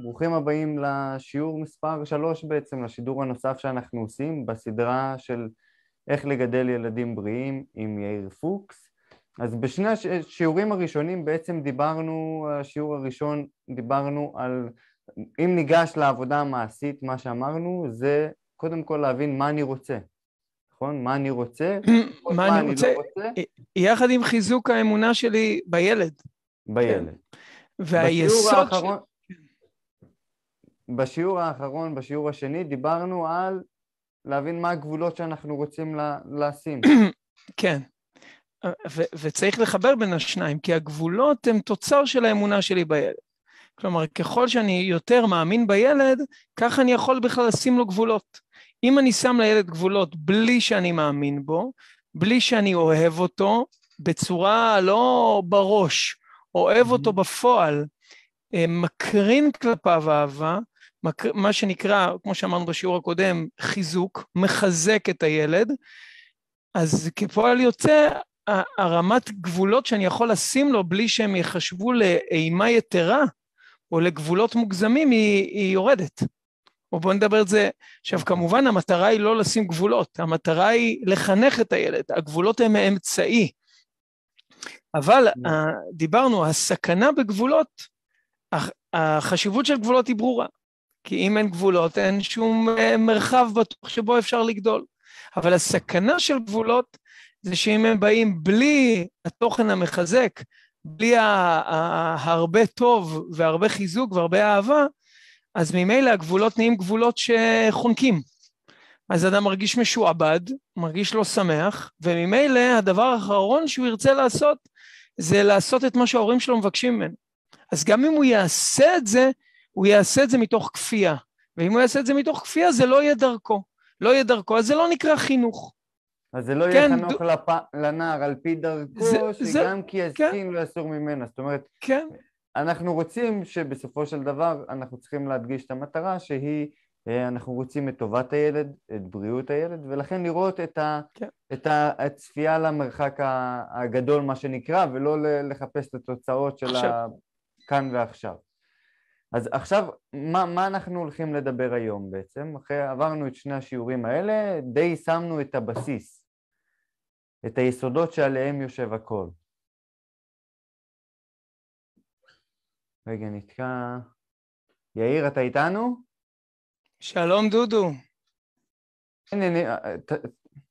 ברוכים הבאים לשיעור מספר 3 בעצם, לשידור הנוסף שאנחנו עושים בסדרה של איך לגדל ילדים בריאים עם יאיר פוקס. אז בשני השיעורים הראשונים בעצם דיברנו, השיעור הראשון דיברנו על, אם ניגש לעבודה המעשית, מה שאמרנו זה קודם כל להבין מה אני רוצה, נכון? מה אני רוצה, מה אני רוצה, לא רוצה, יחד עם חיזוק האמונה שלי בילד. בילד. כן. והיסוד... האחרון, בשיעור האחרון, בשיעור השני, דיברנו על להבין מה הגבולות שאנחנו רוצים לשים. כן, ו- וצריך לחבר בין השניים, כי הגבולות הם תוצר של האמונה שלי בילד. כלומר, ככל שאני יותר מאמין בילד, ככה אני יכול בכלל לשים לו גבולות. אם אני שם לילד גבולות בלי שאני מאמין בו, בלי שאני אוהב אותו, בצורה לא בראש, אוהב אותו mm-hmm. בפועל, אה, מקרין כלפיו אהבה, מה שנקרא, כמו שאמרנו בשיעור הקודם, חיזוק, מחזק את הילד, אז כפועל יוצא, הרמת גבולות שאני יכול לשים לו בלי שהם יחשבו לאימה יתרה או לגבולות מוגזמים, היא, היא יורדת. או בואו נדבר את זה. עכשיו, כמובן, המטרה היא לא לשים גבולות, המטרה היא לחנך את הילד, הגבולות הם האמצעי. אבל mm. דיברנו, הסכנה בגבולות, החשיבות של גבולות היא ברורה. כי אם אין גבולות, אין שום אה, מרחב בטוח שבו אפשר לגדול. אבל הסכנה של גבולות זה שאם הם באים בלי התוכן המחזק, בלי הרבה טוב והרבה חיזוק והרבה אהבה, אז ממילא הגבולות נהיים גבולות שחונקים. אז אדם מרגיש משועבד, מרגיש לא שמח, וממילא הדבר האחרון שהוא ירצה לעשות זה לעשות את מה שההורים שלו מבקשים ממנו. אז גם אם הוא יעשה את זה, הוא יעשה את זה מתוך כפייה. ואם הוא יעשה את זה מתוך כפייה, זה לא יהיה דרכו. לא יהיה דרכו, אז זה לא נקרא חינוך. אז זה לא כן, יהיה חנוך ד... לפ... לנער על פי דרכו, זה, שגם זה, כי יסכים כן. לא יסור ממנה. זאת אומרת, כן. אנחנו רוצים שבסופו של דבר אנחנו צריכים להדגיש את המטרה שהיא, אה, אנחנו רוצים את טובת הילד, את בריאות הילד, ולכן לראות את, ה, כן. את הצפייה למרחק הגדול, מה שנקרא, ולא לחפש את התוצאות של עכשיו. הכאן ועכשיו. אז עכשיו, מה, מה אנחנו הולכים לדבר היום בעצם? אחרי עברנו את שני השיעורים האלה, די שמנו את הבסיס, את היסודות שעליהם יושב הכל. רגע, נתקע... יאיר, אתה איתנו? שלום, דודו. הנה,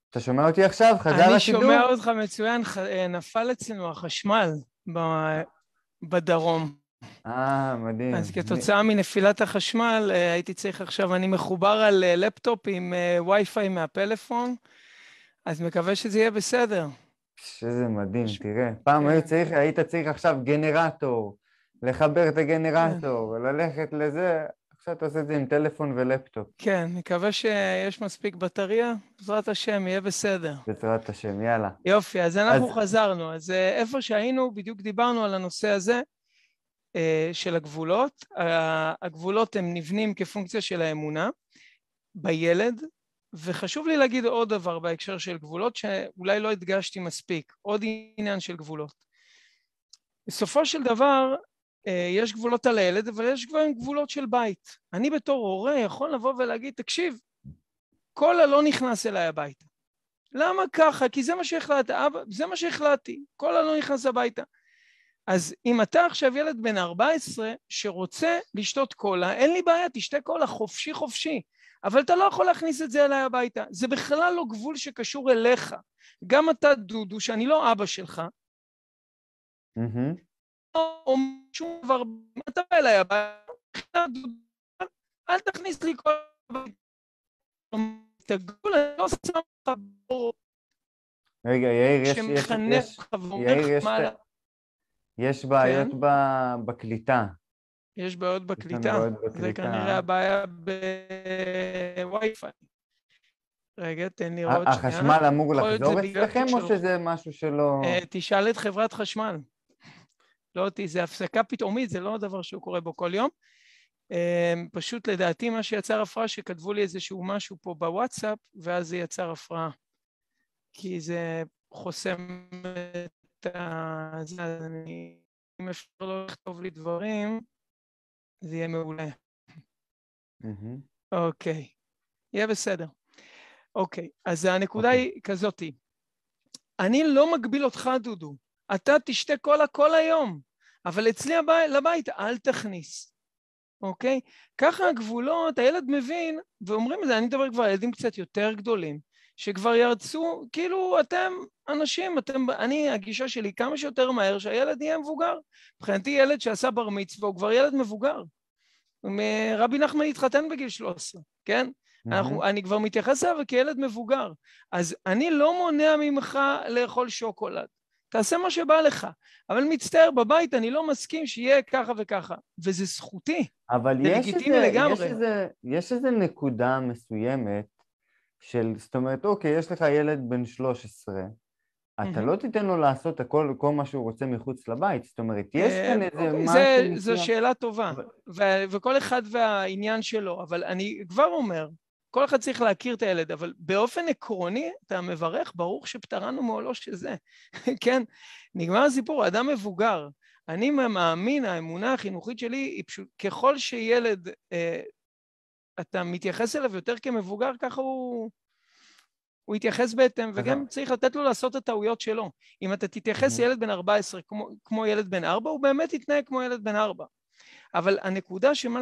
אתה שומע אותי עכשיו? חזר השידור? אני שומע אותך מצוין, נפל אצלנו החשמל בדרום. אה, מדהים. אז כתוצאה מנפילת החשמל, אה, הייתי צריך עכשיו, אני מחובר על אה, לפטופ עם אה, וי-פיי מהפלאפון, אז מקווה שזה יהיה בסדר. שזה מדהים, ש... תראה. פעם כן. צריך, היית צריך עכשיו גנרטור, לחבר את הגנרטור, כן. ללכת לזה, עכשיו אתה עושה את זה עם טלפון ולפטופ. כן, מקווה שיש מספיק בטריה, בעזרת השם, יהיה בסדר. בעזרת השם, יאללה. יופי, אז אנחנו אז... חזרנו. אז איפה שהיינו, בדיוק דיברנו על הנושא הזה. אה, של הגבולות. הגבולות הם נבנים כפונקציה של האמונה בילד, וחשוב לי להגיד עוד דבר בהקשר של גבולות, שאולי לא הדגשתי מספיק, עוד עניין של גבולות. בסופו של דבר, אה, יש גבולות על הילד, אבל יש גם גבולות של בית. אני בתור הורה יכול לבוא ולהגיד, תקשיב, כל הלא נכנס אליי הביתה. למה ככה? כי זה מה שהחלטתי, אבא, זה מה שהחלטתי, כל הלא נכנס הביתה. אז אם אתה עכשיו ילד בן 14 שרוצה לשתות קולה, אין לי בעיה, תשתה קולה חופשי חופשי, אבל אתה לא יכול להכניס את זה אליי הביתה. זה בכלל לא גבול שקשור אליך. גם אתה, דודו, שאני לא אבא שלך, mm-hmm. או שום דבר, אתה בא אליי הביתה, אל תכניס לי כל... את הגבול, אני לא שם לך בור. רגע, יאיר, יש... שמחנך לך ואומר לך מה... יש בעיות כן? בקליטה. יש בעיות בקליטה. זה כנראה הבעיה בווי-פיי. רגע, תן לי עוד שנייה. החשמל אמור לחזור אצלכם או שזה משהו שלא... אה, תשאל את חברת חשמל. לא אותי, זה הפסקה פתאומית, זה לא דבר שהוא קורה בו כל יום. אה, פשוט לדעתי מה שיצר הפרעה, שכתבו לי איזשהו משהו פה בוואטסאפ, ואז זה יצר הפרעה. כי זה חוסם את ה... זה, אני... אם אפשר לא לכתוב לי דברים, זה יהיה מעולה. אוקיי, יהיה בסדר. אוקיי, אז הנקודה okay. היא כזאתי. אני לא מגביל אותך, דודו. אתה תשתה קולה כל היום, אבל אצלי הבית, לבית אל תכניס, אוקיי? ככה הגבולות, הילד מבין, ואומרים את זה, אני מדבר כבר על ילדים קצת יותר גדולים, שכבר ירצו, כאילו אתם אנשים, אתם, אני, הגישה שלי כמה שיותר מהר שהילד יהיה מבוגר. מבחינתי ילד שעשה בר מצווה הוא כבר ילד מבוגר. רבי נחמן התחתן בגיל 13, כן? Mm-hmm. אנחנו, אני כבר מתייחס אליו כילד מבוגר. אז אני לא מונע ממך לאכול שוקולד. תעשה מה שבא לך. אבל מצטער, בבית אני לא מסכים שיהיה ככה וככה. וזה זכותי. אבל זה יש איזה, לגמרי. יש איזה, יש איזה נקודה מסוימת של, זאת אומרת, אוקיי, יש לך ילד בן 13, אתה. לא תיתן לו לעשות הכל, כל מה שהוא רוצה מחוץ לבית, זאת אומרת, יש אה, כאן איזה אוקיי, משהו... זו שאלה טובה, וכל אחד והעניין שלו, אבל אני כבר אומר, כל אחד צריך להכיר את הילד, אבל באופן עקרוני, אתה מברך, ברוך שפטרנו מעולו שזה. כן, נגמר הסיפור, אדם מבוגר. אני מאמין, האמונה החינוכית שלי היא פשוט, ככל שילד, אה, אתה מתייחס אליו יותר כמבוגר, ככה הוא... הוא יתייחס בהתאם, וגם צריך לתת לו לעשות את הטעויות שלו. אם אתה תתייחס לילד בן 14 כמו, כמו ילד בן 4, הוא באמת יתנהג כמו ילד בן 4. אבל הנקודה שמה,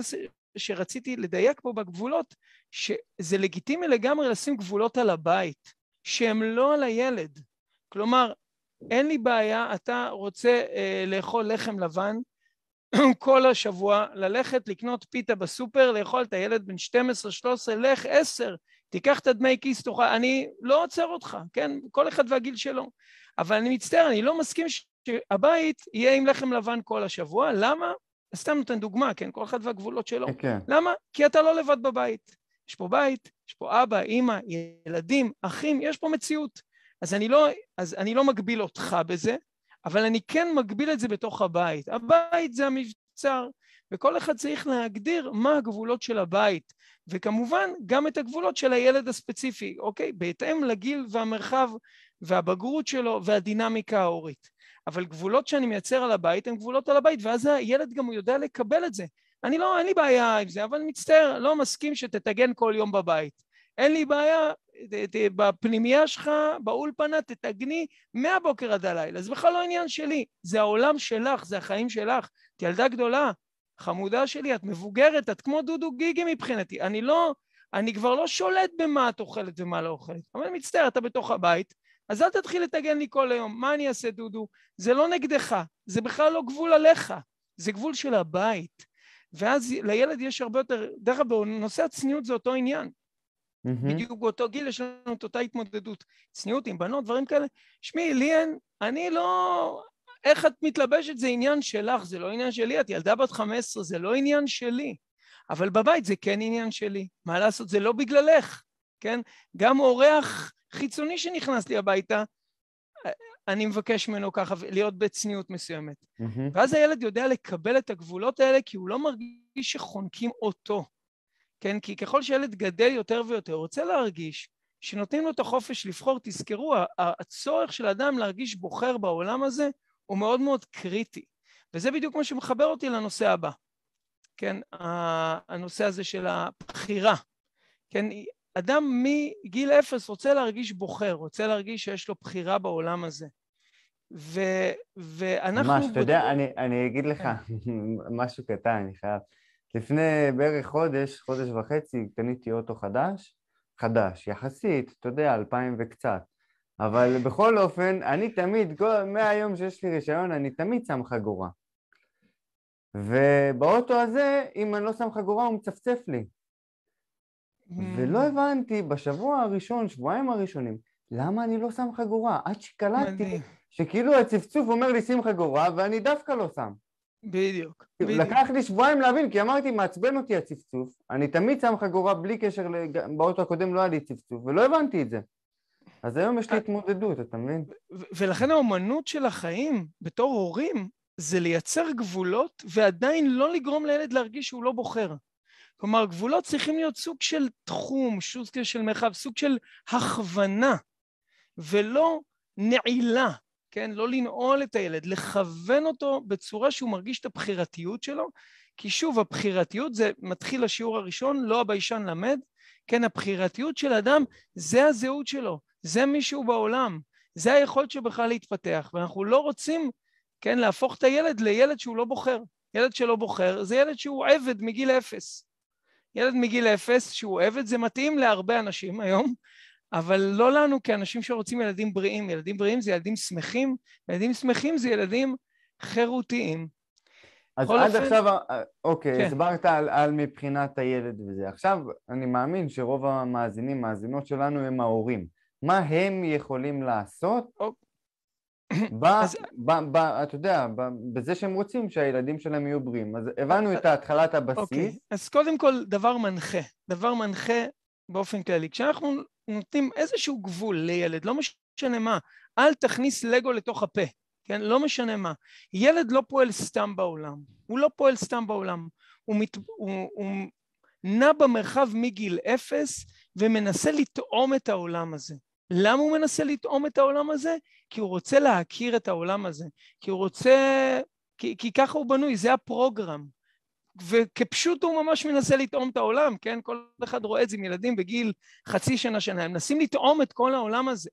שרציתי לדייק פה בגבולות, שזה לגיטימי לגמרי לשים גבולות על הבית, שהם לא על הילד. כלומר, אין לי בעיה, אתה רוצה אה, לאכול לחם לבן כל השבוע, ללכת לקנות פיתה בסופר, לאכול את הילד בן 12-13, לך 10, תיקח את הדמי כיס, תוכל, אני לא עוצר אותך, כן? כל אחד והגיל שלו. אבל אני מצטער, אני לא מסכים שהבית יהיה עם לחם לבן כל השבוע, למה? סתם נותן דוגמה, כן? כל אחד והגבולות שלו. Okay. כן. למה? כי אתה לא לבד בבית. יש פה בית, יש פה אבא, אימא, ילדים, אחים, יש פה מציאות. אז אני לא, אז אני לא מגביל אותך בזה, אבל אני כן מגביל את זה בתוך הבית. הבית זה המבצר, וכל אחד צריך להגדיר מה הגבולות של הבית, וכמובן גם את הגבולות של הילד הספציפי, אוקיי? בהתאם לגיל והמרחב והבגרות שלו והדינמיקה ההורית. אבל גבולות שאני מייצר על הבית הן גבולות על הבית, ואז הילד גם יודע לקבל את זה. אני לא, אין לי בעיה עם זה, אבל מצטער, לא מסכים שתטגן כל יום בבית. אין לי בעיה, בפנימייה שלך, באולפנה, תטגני מהבוקר עד הלילה. זה בכלל לא עניין שלי, זה העולם שלך, זה החיים שלך. את ילדה גדולה, חמודה שלי, את מבוגרת, את כמו דודו גיגי מבחינתי. אני לא, אני כבר לא שולט במה את אוכלת ומה לא אוכלת. אבל אני מצטער, אתה בתוך הבית, אז אל תתחיל לטגן לי כל היום. מה אני אעשה, דודו? זה לא נגדך, זה בכלל לא גבול עליך, זה גבול של הבית. ואז לילד יש הרבה יותר, דרך אגב, בנושא הצניעות זה אותו עניין. Mm-hmm. בדיוק באותו גיל יש לנו את אותה התמודדות. צניעות עם בנות, דברים כאלה. שמי, לי אין, אני לא... איך את מתלבשת זה עניין שלך, זה לא עניין שלי. את ילדה בת 15, זה לא עניין שלי. אבל בבית זה כן עניין שלי. מה לעשות, זה לא בגללך, כן? גם אורח חיצוני שנכנס לי הביתה, אני מבקש ממנו ככה להיות בצניעות מסוימת. Mm-hmm. ואז הילד יודע לקבל את הגבולות האלה כי הוא לא מרגיש שחונקים אותו. כן? כי ככל שילד גדל יותר ויותר, הוא רוצה להרגיש שנותנים לו את החופש לבחור. תזכרו, הצורך של אדם להרגיש בוחר בעולם הזה הוא מאוד מאוד קריטי. וזה בדיוק מה שמחבר אותי לנושא הבא. כן? הנושא הזה של הבחירה. כן? אדם מגיל אפס רוצה להרגיש בוחר, רוצה להרגיש שיש לו בחירה בעולם הזה. ו, ואנחנו... ממש, אתה יודע, אני, אני אגיד לך כן. משהו קטן, אני חייב. לפני בערך חודש, חודש וחצי, קניתי אוטו חדש, חדש, יחסית, אתה יודע, אלפיים וקצת. אבל בכל אופן, אני תמיד, מהיום שיש לי רישיון, אני תמיד שם חגורה. ובאוטו הזה, אם אני לא שם חגורה, הוא מצפצף לי. ולא הבנתי בשבוע הראשון, שבועיים הראשונים, למה אני לא שם חגורה? עד שקלטתי שכאילו הצפצוף אומר לי שים חגורה ואני דווקא לא שם. בדיוק. לקח לי שבועיים להבין, כי אמרתי, מעצבן אותי הצפצוף, אני תמיד שם חגורה בלי קשר, באוטו הקודם לא היה לי צפצוף, ולא הבנתי את זה. אז היום יש לי אה, התמודדות, אתה מבין? ולכן האומנות של החיים, בתור הורים, זה לייצר גבולות ועדיין לא לגרום לילד להרגיש שהוא לא בוחר. כלומר, גבולות צריכים להיות סוג של תחום, סוג של מרחב, סוג של הכוונה, ולא נעילה, כן? לא לנעול את הילד, לכוון אותו בצורה שהוא מרגיש את הבחירתיות שלו, כי שוב, הבחירתיות זה מתחיל השיעור הראשון, לא הביישן למד, כן, הבחירתיות של אדם זה הזהות שלו, זה מישהו בעולם, זה היכולת שלו בכלל להתפתח, ואנחנו לא רוצים, כן, להפוך את הילד לילד שהוא לא בוחר. ילד שלא בוחר זה ילד שהוא עבד מגיל אפס. ילד מגיל אפס שהוא עבד זה מתאים להרבה אנשים היום, אבל לא לנו כאנשים שרוצים ילדים בריאים. ילדים בריאים זה ילדים שמחים, ילדים שמחים זה ילדים חירותיים. אז עד אופן... עכשיו, אה, אוקיי, כן. הסברת על, על מבחינת הילד וזה. עכשיו, אני מאמין שרוב המאזינים, מאזינות שלנו הם ההורים. מה הם יכולים לעשות? ב, אז... ב, ב, אתה יודע, ב, בזה שהם רוצים שהילדים שלהם יהיו בריאים. אז הבנו את התחלת הבסיס. אוקיי, אז קודם כל, דבר מנחה. דבר מנחה באופן כללי. כשאנחנו נותנים איזשהו גבול לילד, לא משנה מה, אל תכניס לגו לתוך הפה, כן? לא משנה מה. ילד לא פועל סתם בעולם. הוא לא פועל סתם בעולם. הוא, מת, הוא, הוא נע במרחב מגיל אפס ומנסה לטעום את העולם הזה. למה הוא מנסה לטעום את העולם הזה? כי הוא רוצה להכיר את העולם הזה. כי הוא רוצה... כי, כי ככה הוא בנוי, זה הפרוגרם. וכפשוט הוא ממש מנסה לטעום את העולם, כן? כל אחד רואה את זה עם ילדים בגיל חצי שנה, שנה. הם מנסים לטעום את כל העולם הזה.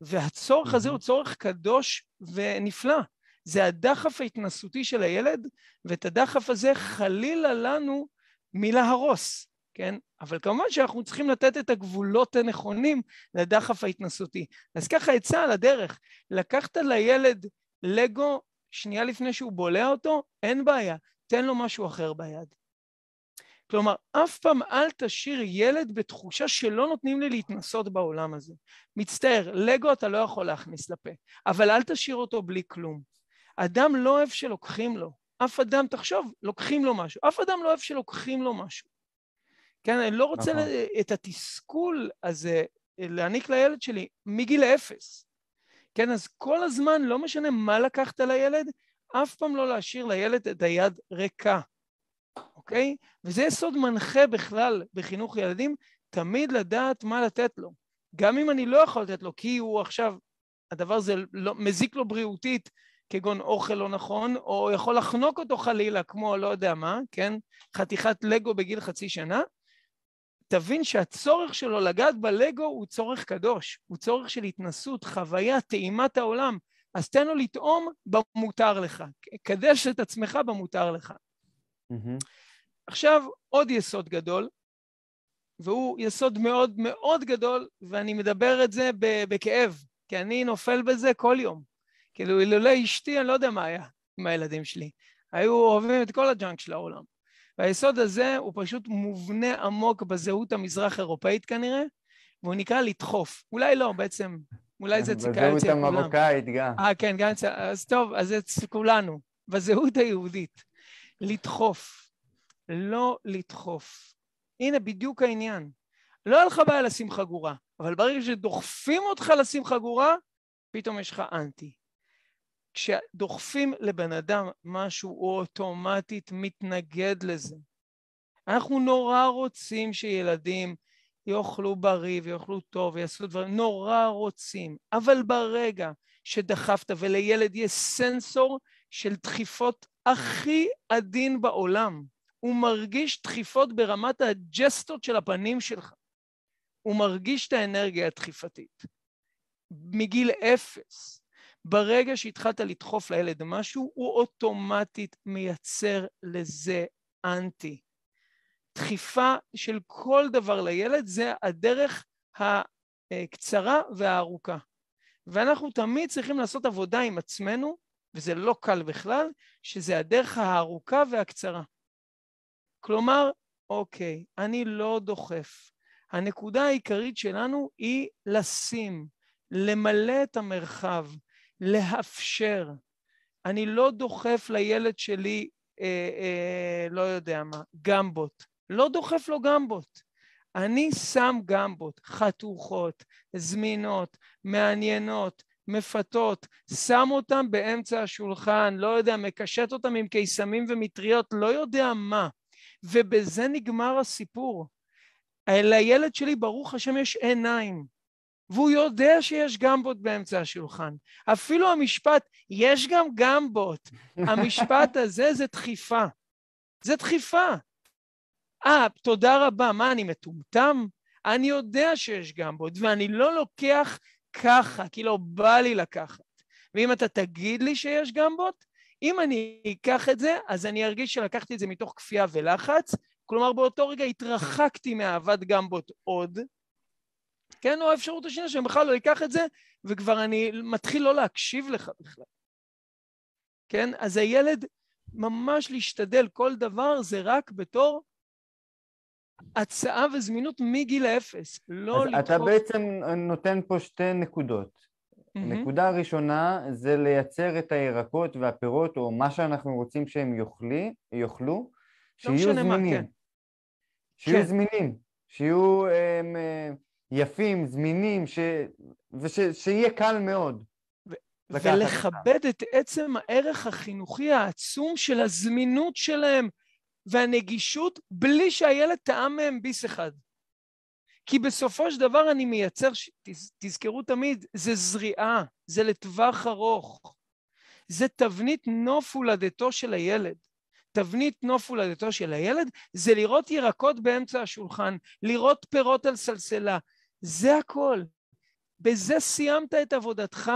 והצורך הזה הוא צורך קדוש ונפלא. זה הדחף ההתנסותי של הילד, ואת הדחף הזה חלילה לנו מלהרוס. כן? אבל כמובן שאנחנו צריכים לתת את הגבולות הנכונים לדחף ההתנסותי. אז ככה עצה על הדרך, לקחת לילד לגו שנייה לפני שהוא בולע אותו, אין בעיה, תן לו משהו אחר ביד. כלומר, אף פעם אל תשאיר ילד בתחושה שלא נותנים לי להתנסות בעולם הזה. מצטער, לגו אתה לא יכול להכניס לפה, אבל אל תשאיר אותו בלי כלום. אדם לא אוהב שלוקחים לו. אף אדם, תחשוב, לוקחים לו משהו. אף אדם לא אוהב שלוקחים לו משהו. כן, אני לא רוצה נכון. את התסכול הזה להעניק לילד שלי מגיל אפס. כן, אז כל הזמן, לא משנה מה לקחת לילד, אף פעם לא להשאיר לילד את היד ריקה, אוקיי? וזה יסוד מנחה בכלל בחינוך ילדים, תמיד לדעת מה לתת לו. גם אם אני לא יכול לתת לו, כי הוא עכשיו, הדבר הזה לא, מזיק לו בריאותית, כגון אוכל לא נכון, או יכול לחנוק אותו חלילה, כמו לא יודע מה, כן? חתיכת לגו בגיל חצי שנה, תבין שהצורך שלו לגעת בלגו הוא צורך קדוש, הוא צורך של התנסות, חוויה, טעימת העולם. אז תן לו לטעום במותר לך, קדש את עצמך במותר לך. Mm-hmm. עכשיו, עוד יסוד גדול, והוא יסוד מאוד מאוד גדול, ואני מדבר את זה בכאב, כי אני נופל בזה כל יום. כאילו, אילולא אשתי, אני לא יודע מה היה עם הילדים שלי. היו אוהבים את כל הג'אנק של העולם. והיסוד הזה הוא פשוט מובנה עמוק בזהות המזרח-אירופאית כנראה, והוא נקרא לדחוף. אולי לא, בעצם, אולי זה אצל כולם. בזהות המרוקאית גם. אה, כן, גם אצל... אז טוב, אז זה אצל כולנו. בזהות היהודית. לדחוף. לא לדחוף. הנה בדיוק העניין. לא היה לך בעיה לשים חגורה, אבל ברגע שדוחפים אותך לשים חגורה, פתאום יש לך אנטי. כשדוחפים לבן אדם משהו, הוא אוטומטית מתנגד לזה. אנחנו נורא רוצים שילדים יאכלו בריא ויאכלו טוב ויעשו דברים, נורא רוצים, אבל ברגע שדחפת ולילד יש סנסור של דחיפות הכי עדין בעולם, הוא מרגיש דחיפות ברמת הג'סטות של הפנים שלך. הוא מרגיש את האנרגיה הדחיפתית. מגיל אפס. ברגע שהתחלת לדחוף לילד משהו, הוא אוטומטית מייצר לזה אנטי. דחיפה של כל דבר לילד זה הדרך הקצרה והארוכה. ואנחנו תמיד צריכים לעשות עבודה עם עצמנו, וזה לא קל בכלל, שזה הדרך הארוכה והקצרה. כלומר, אוקיי, אני לא דוחף. הנקודה העיקרית שלנו היא לשים, למלא את המרחב, לאפשר. אני לא דוחף לילד שלי, אה, אה, לא יודע מה, גמבות. לא דוחף לו גמבות. אני שם גמבות חתוכות, זמינות, מעניינות, מפתות, שם אותם באמצע השולחן, לא יודע, מקשט אותם עם קיסמים ומטריות, לא יודע מה. ובזה נגמר הסיפור. לילד שלי, ברוך השם, יש עיניים. והוא יודע שיש גמבות באמצע השולחן. אפילו המשפט, יש גם גמבות, המשפט הזה זה דחיפה. זה דחיפה. אה, תודה רבה, מה, אני מטומטם? אני יודע שיש גמבות, ואני לא לוקח ככה, כי לא בא לי לקחת. ואם אתה תגיד לי שיש גמבות, אם אני אקח את זה, אז אני ארגיש שלקחתי את זה מתוך כפייה ולחץ, כלומר באותו רגע התרחקתי מאהבת גמבות עוד, כן, או האפשרות השנייה שאני בכלל לא אקח את זה, וכבר אני מתחיל לא להקשיב לך בכלל. כן, אז הילד ממש להשתדל, כל דבר זה רק בתור הצעה וזמינות מגיל אפס, לא לדחוף... אתה בעצם נותן פה שתי נקודות. Mm-hmm. נקודה ראשונה זה לייצר את הירקות והפירות, או מה שאנחנו רוצים שהם יאכלי, יאכלו, לא שיהיו זמינים. מה, כן. שיהיו כן. זמינים, שיהיו הם, אה, יפים, זמינים, ש... ושיהיה קל מאוד. ולכבד את עצם הערך החינוכי העצום של הזמינות שלהם והנגישות בלי שהילד טעם מהם ביס אחד. כי בסופו של דבר אני מייצר, תזכרו תמיד, זה זריעה, זה לטווח ארוך. זה תבנית נוף הולדתו של הילד. תבנית נוף הולדתו של הילד זה לראות ירקות באמצע השולחן, לראות פירות על סלסלה. זה הכל. בזה סיימת את עבודתך.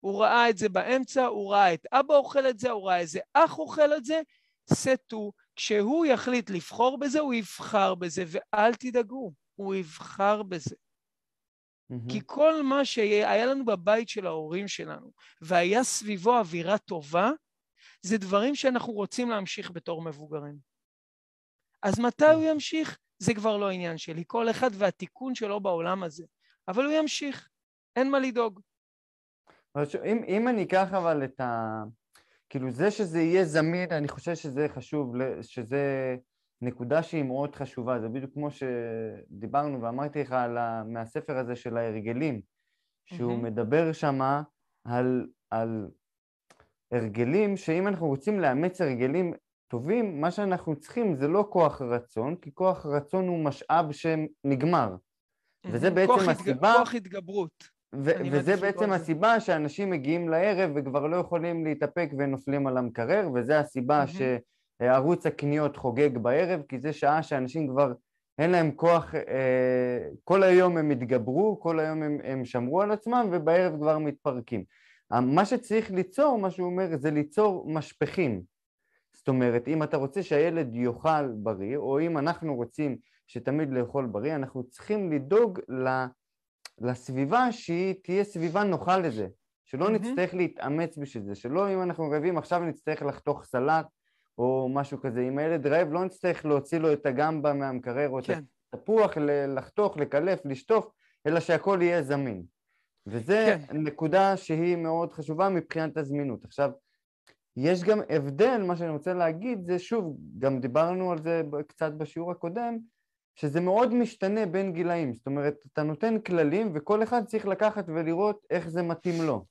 הוא ראה את זה באמצע, הוא ראה את אבא אוכל את זה, הוא ראה איזה אח אוכל את זה, סטו. כשהוא יחליט לבחור בזה, הוא יבחר בזה, ואל תדאגו, הוא יבחר בזה. Mm-hmm. כי כל מה שהיה לנו בבית של ההורים שלנו, והיה סביבו אווירה טובה, זה דברים שאנחנו רוצים להמשיך בתור מבוגרים. אז מתי הוא ימשיך? זה כבר לא עניין שלי. כל אחד והתיקון שלו בעולם הזה. אבל הוא ימשיך, אין מה לדאוג. אם, אם אני אקח אבל את ה... כאילו זה שזה יהיה זמין, אני חושב שזה חשוב, שזה נקודה שהיא מאוד חשובה, זה בדיוק כמו שדיברנו ואמרתי לך על ה... מהספר הזה של ההרגלים, שהוא mm-hmm. מדבר שמה על, על הרגלים, שאם אנחנו רוצים לאמץ הרגלים טובים, מה שאנחנו צריכים זה לא כוח רצון, כי כוח רצון הוא משאב שנגמר. וזה בעצם כוח הסיבה... כוח התגברות. ו- וזה בעצם הסיבה שאנשים מגיעים לערב וכבר לא יכולים להתאפק ונופלים על המקרר, וזה הסיבה mm-hmm. שערוץ הקניות חוגג בערב, כי זה שעה שאנשים כבר אין להם כוח, אה, כל היום הם התגברו, כל היום הם, הם שמרו על עצמם, ובערב כבר מתפרקים. מה שצריך ליצור, מה שהוא אומר, זה ליצור משפכים. זאת אומרת, אם אתה רוצה שהילד יאכל בריא, או אם אנחנו רוצים שתמיד לאכול בריא, אנחנו צריכים לדאוג לסביבה שהיא תהיה סביבה נוחה לזה, שלא mm-hmm. נצטרך להתאמץ בשביל זה, שלא אם אנחנו רעבים עכשיו נצטרך לחתוך סלט או משהו כזה, אם הילד רעב לא נצטרך להוציא לו את הגמבה מהמקרר או כן. את התפוח, לחתוך, לקלף, לשטוף, אלא שהכל יהיה זמין. וזה כן. נקודה שהיא מאוד חשובה מבחינת הזמינות. עכשיו, יש גם הבדל, מה שאני רוצה להגיד זה שוב, גם דיברנו על זה קצת בשיעור הקודם, שזה מאוד משתנה בין גילאים, זאת אומרת, אתה נותן כללים וכל אחד צריך לקחת ולראות איך זה מתאים לו.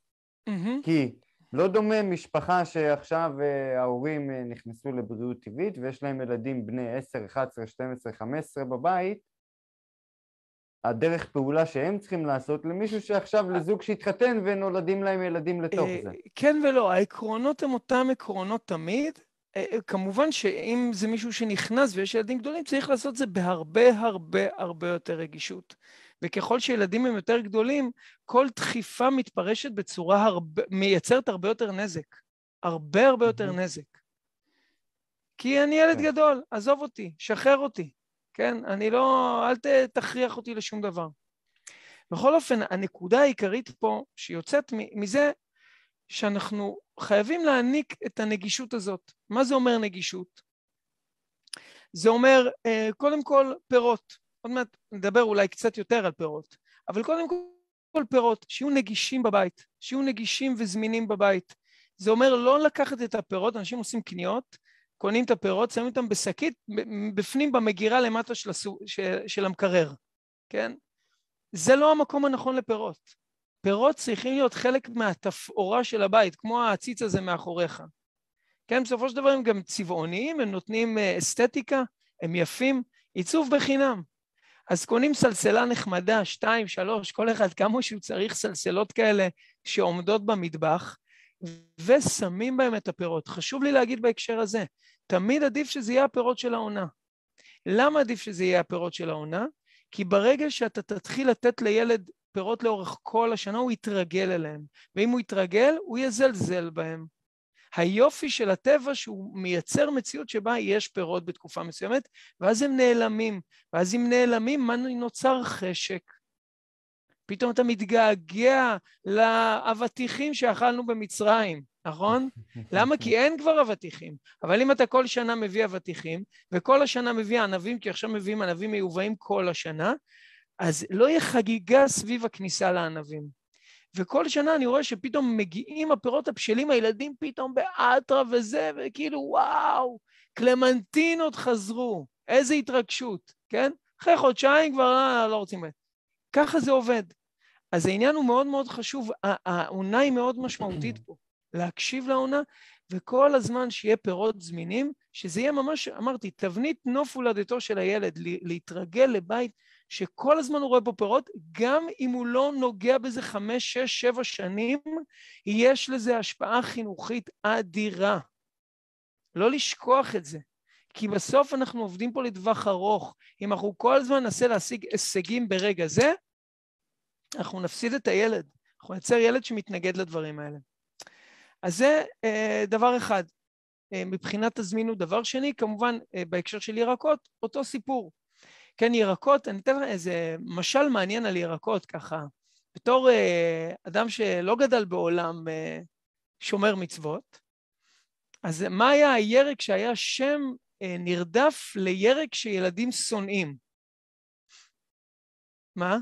Mm-hmm. כי לא דומה משפחה שעכשיו uh, ההורים uh, נכנסו לבריאות טבעית ויש להם ילדים בני 10, 11, 12, 15 בבית, הדרך פעולה שהם צריכים לעשות למישהו שעכשיו לזוג שהתחתן ונולדים להם ילדים לתוך אה, זה. כן ולא, העקרונות הם אותם עקרונות תמיד, אה, אה, כמובן שאם זה מישהו שנכנס ויש ילדים גדולים, צריך לעשות את זה בהרבה הרבה הרבה יותר רגישות. וככל שילדים הם יותר גדולים, כל דחיפה מתפרשת בצורה הרבה, מייצרת הרבה יותר נזק. הרבה הרבה יותר נזק. כי אני ילד כן. גדול, עזוב אותי, שחרר אותי, כן? אני לא, אל תכריח אותי לשום דבר. בכל אופן, הנקודה העיקרית פה שיוצאת מזה שאנחנו חייבים להעניק את הנגישות הזאת. מה זה אומר נגישות? זה אומר, אה, קודם כל, פירות. עוד מעט נדבר אולי קצת יותר על פירות, אבל קודם כל פירות, שיהיו נגישים בבית, שיהיו נגישים וזמינים בבית. זה אומר לא לקחת את הפירות, אנשים עושים קניות, קונים את הפירות, שמים אותם בשקית, בפנים במגירה למטה של, הסו, של, של המקרר, כן? זה לא המקום הנכון לפירות. פירות צריכים להיות חלק מהתפאורה של הבית, כמו העציץ הזה מאחוריך. כן, בסופו של דבר הם גם צבעוניים, הם נותנים אה, אסתטיקה, הם יפים, עיצוב בחינם. אז קונים סלסלה נחמדה, שתיים, שלוש, כל אחד כמה שהוא צריך סלסלות כאלה שעומדות במטבח, ושמים בהם את הפירות. חשוב לי להגיד בהקשר הזה, תמיד עדיף שזה יהיה הפירות של העונה. למה עדיף שזה יהיה הפירות של העונה? כי ברגע שאתה תתחיל לתת לילד פירות לאורך כל השנה, הוא יתרגל אליהם. ואם הוא יתרגל, הוא יזלזל בהם. היופי של הטבע שהוא מייצר מציאות שבה יש פירות בתקופה מסוימת, ואז הם נעלמים. ואז אם נעלמים, מה נוצר חשק? פתאום אתה מתגעגע לאבטיחים שאכלנו במצרים, נכון? למה? כי אין כבר אבטיחים. אבל אם אתה כל שנה מביא אבטיחים, וכל השנה מביא ענבים, כי עכשיו מביאים ענבים מיובאים כל השנה, אז לא יהיה חגיגה סביב הכניסה לענבים. וכל שנה אני רואה שפתאום מגיעים הפירות הבשלים, הילדים פתאום באטרה וזה, וכאילו, וואו, קלמנטינות חזרו, איזה התרגשות, כן? אחרי חודשיים כבר לא, לא רוצים... ככה זה עובד. אז העניין הוא מאוד מאוד חשוב, העונה היא מאוד משמעותית פה, להקשיב לעונה, וכל הזמן שיהיה פירות זמינים, שזה יהיה ממש, אמרתי, תבנית נוף הולדתו של הילד, להתרגל לבית שכל הזמן הוא רואה פה פירות, גם אם הוא לא נוגע בזה חמש, שש, שבע שנים, יש לזה השפעה חינוכית אדירה. לא לשכוח את זה. כי בסוף אנחנו עובדים פה לטווח ארוך. אם אנחנו כל הזמן ננסה להשיג הישגים ברגע זה, אנחנו נפסיד את הילד. אנחנו נייצר ילד שמתנגד לדברים האלה. אז זה אה, דבר אחד. אה, מבחינת תזמינו. דבר שני, כמובן, אה, בהקשר של ירקות, אותו סיפור. כן, ירקות, אני אתן לך איזה משל מעניין על ירקות ככה. בתור אה, אדם שלא גדל בעולם אה, שומר מצוות, אז מה היה הירק שהיה שם אה, נרדף לירק שילדים שונאים? מה?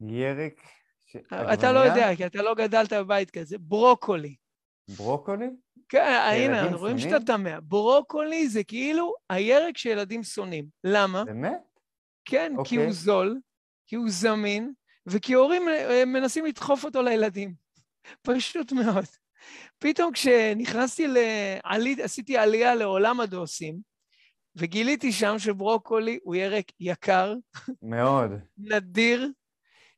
ירק... ש... אתה לא יודע, כי אתה לא גדלת בבית כזה. ברוקולי. ברוקולי? כן, הנה, אנחנו רואים שאתה תמה. ברוקולי זה כאילו הירק שילדים שונאים. למה? באמת? כן, okay. כי הוא אוקיי. זול, כי הוא זמין, וכי הורים אה, מנסים לדחוף אותו לילדים. פשוט מאוד. פתאום כשנכנסתי לעלי, עשיתי עלייה לעולם הדוסים, וגיליתי שם שברוקולי הוא ירק יקר. מאוד. נדיר,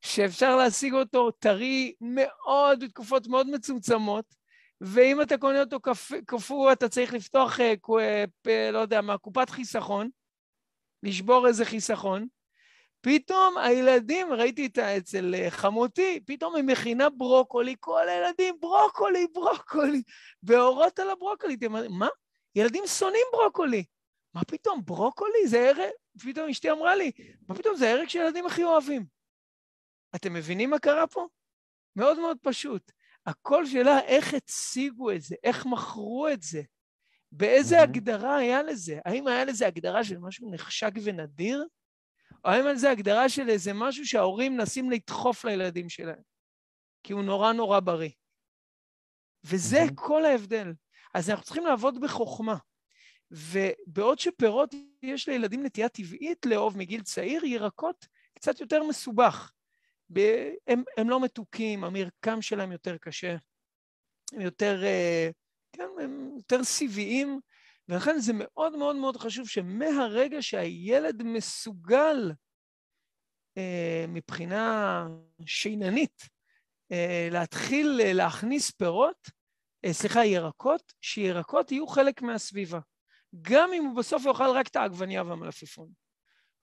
שאפשר להשיג אותו טרי מאוד בתקופות מאוד מצומצמות, ואם אתה קונה אותו קפוא, אתה צריך לפתוח, אה, לא יודע מה, קופת חיסכון, לשבור איזה חיסכון. פתאום הילדים, ראיתי את אצל אה, חמותי, פתאום היא מכינה ברוקולי, כל הילדים, ברוקולי, ברוקולי, ואורות על הברוקולי. אתם אומרים, מה? ילדים שונאים ברוקולי. מה פתאום, ברוקולי? זה ערק, פתאום אשתי אמרה לי, מה פתאום, זה הערק שילדים הכי אוהבים. אתם מבינים מה קרה פה? מאוד מאוד פשוט. הכל שאלה איך הציגו את זה, איך מכרו את זה, באיזה mm-hmm. הגדרה היה לזה. האם היה לזה הגדרה של משהו נחשק ונדיר, או האם היה לזה הגדרה של איזה משהו שההורים מנסים לדחוף לילדים שלהם, כי הוא נורא נורא בריא. וזה mm-hmm. כל ההבדל. אז אנחנו צריכים לעבוד בחוכמה. ובעוד שפירות יש לילדים נטייה טבעית לאהוב מגיל צעיר, ירקות קצת יותר מסובך. הם, הם לא מתוקים, המרקם שלהם יותר קשה, הם יותר, אה, כן, הם יותר סיביים, ולכן זה מאוד מאוד מאוד חשוב שמהרגע שהילד מסוגל אה, מבחינה שיננית אה, להתחיל להכניס פירות, סליחה, ירקות, שירקות יהיו חלק מהסביבה. גם אם הוא בסוף יאכל רק את העגבנייה והמלפפון.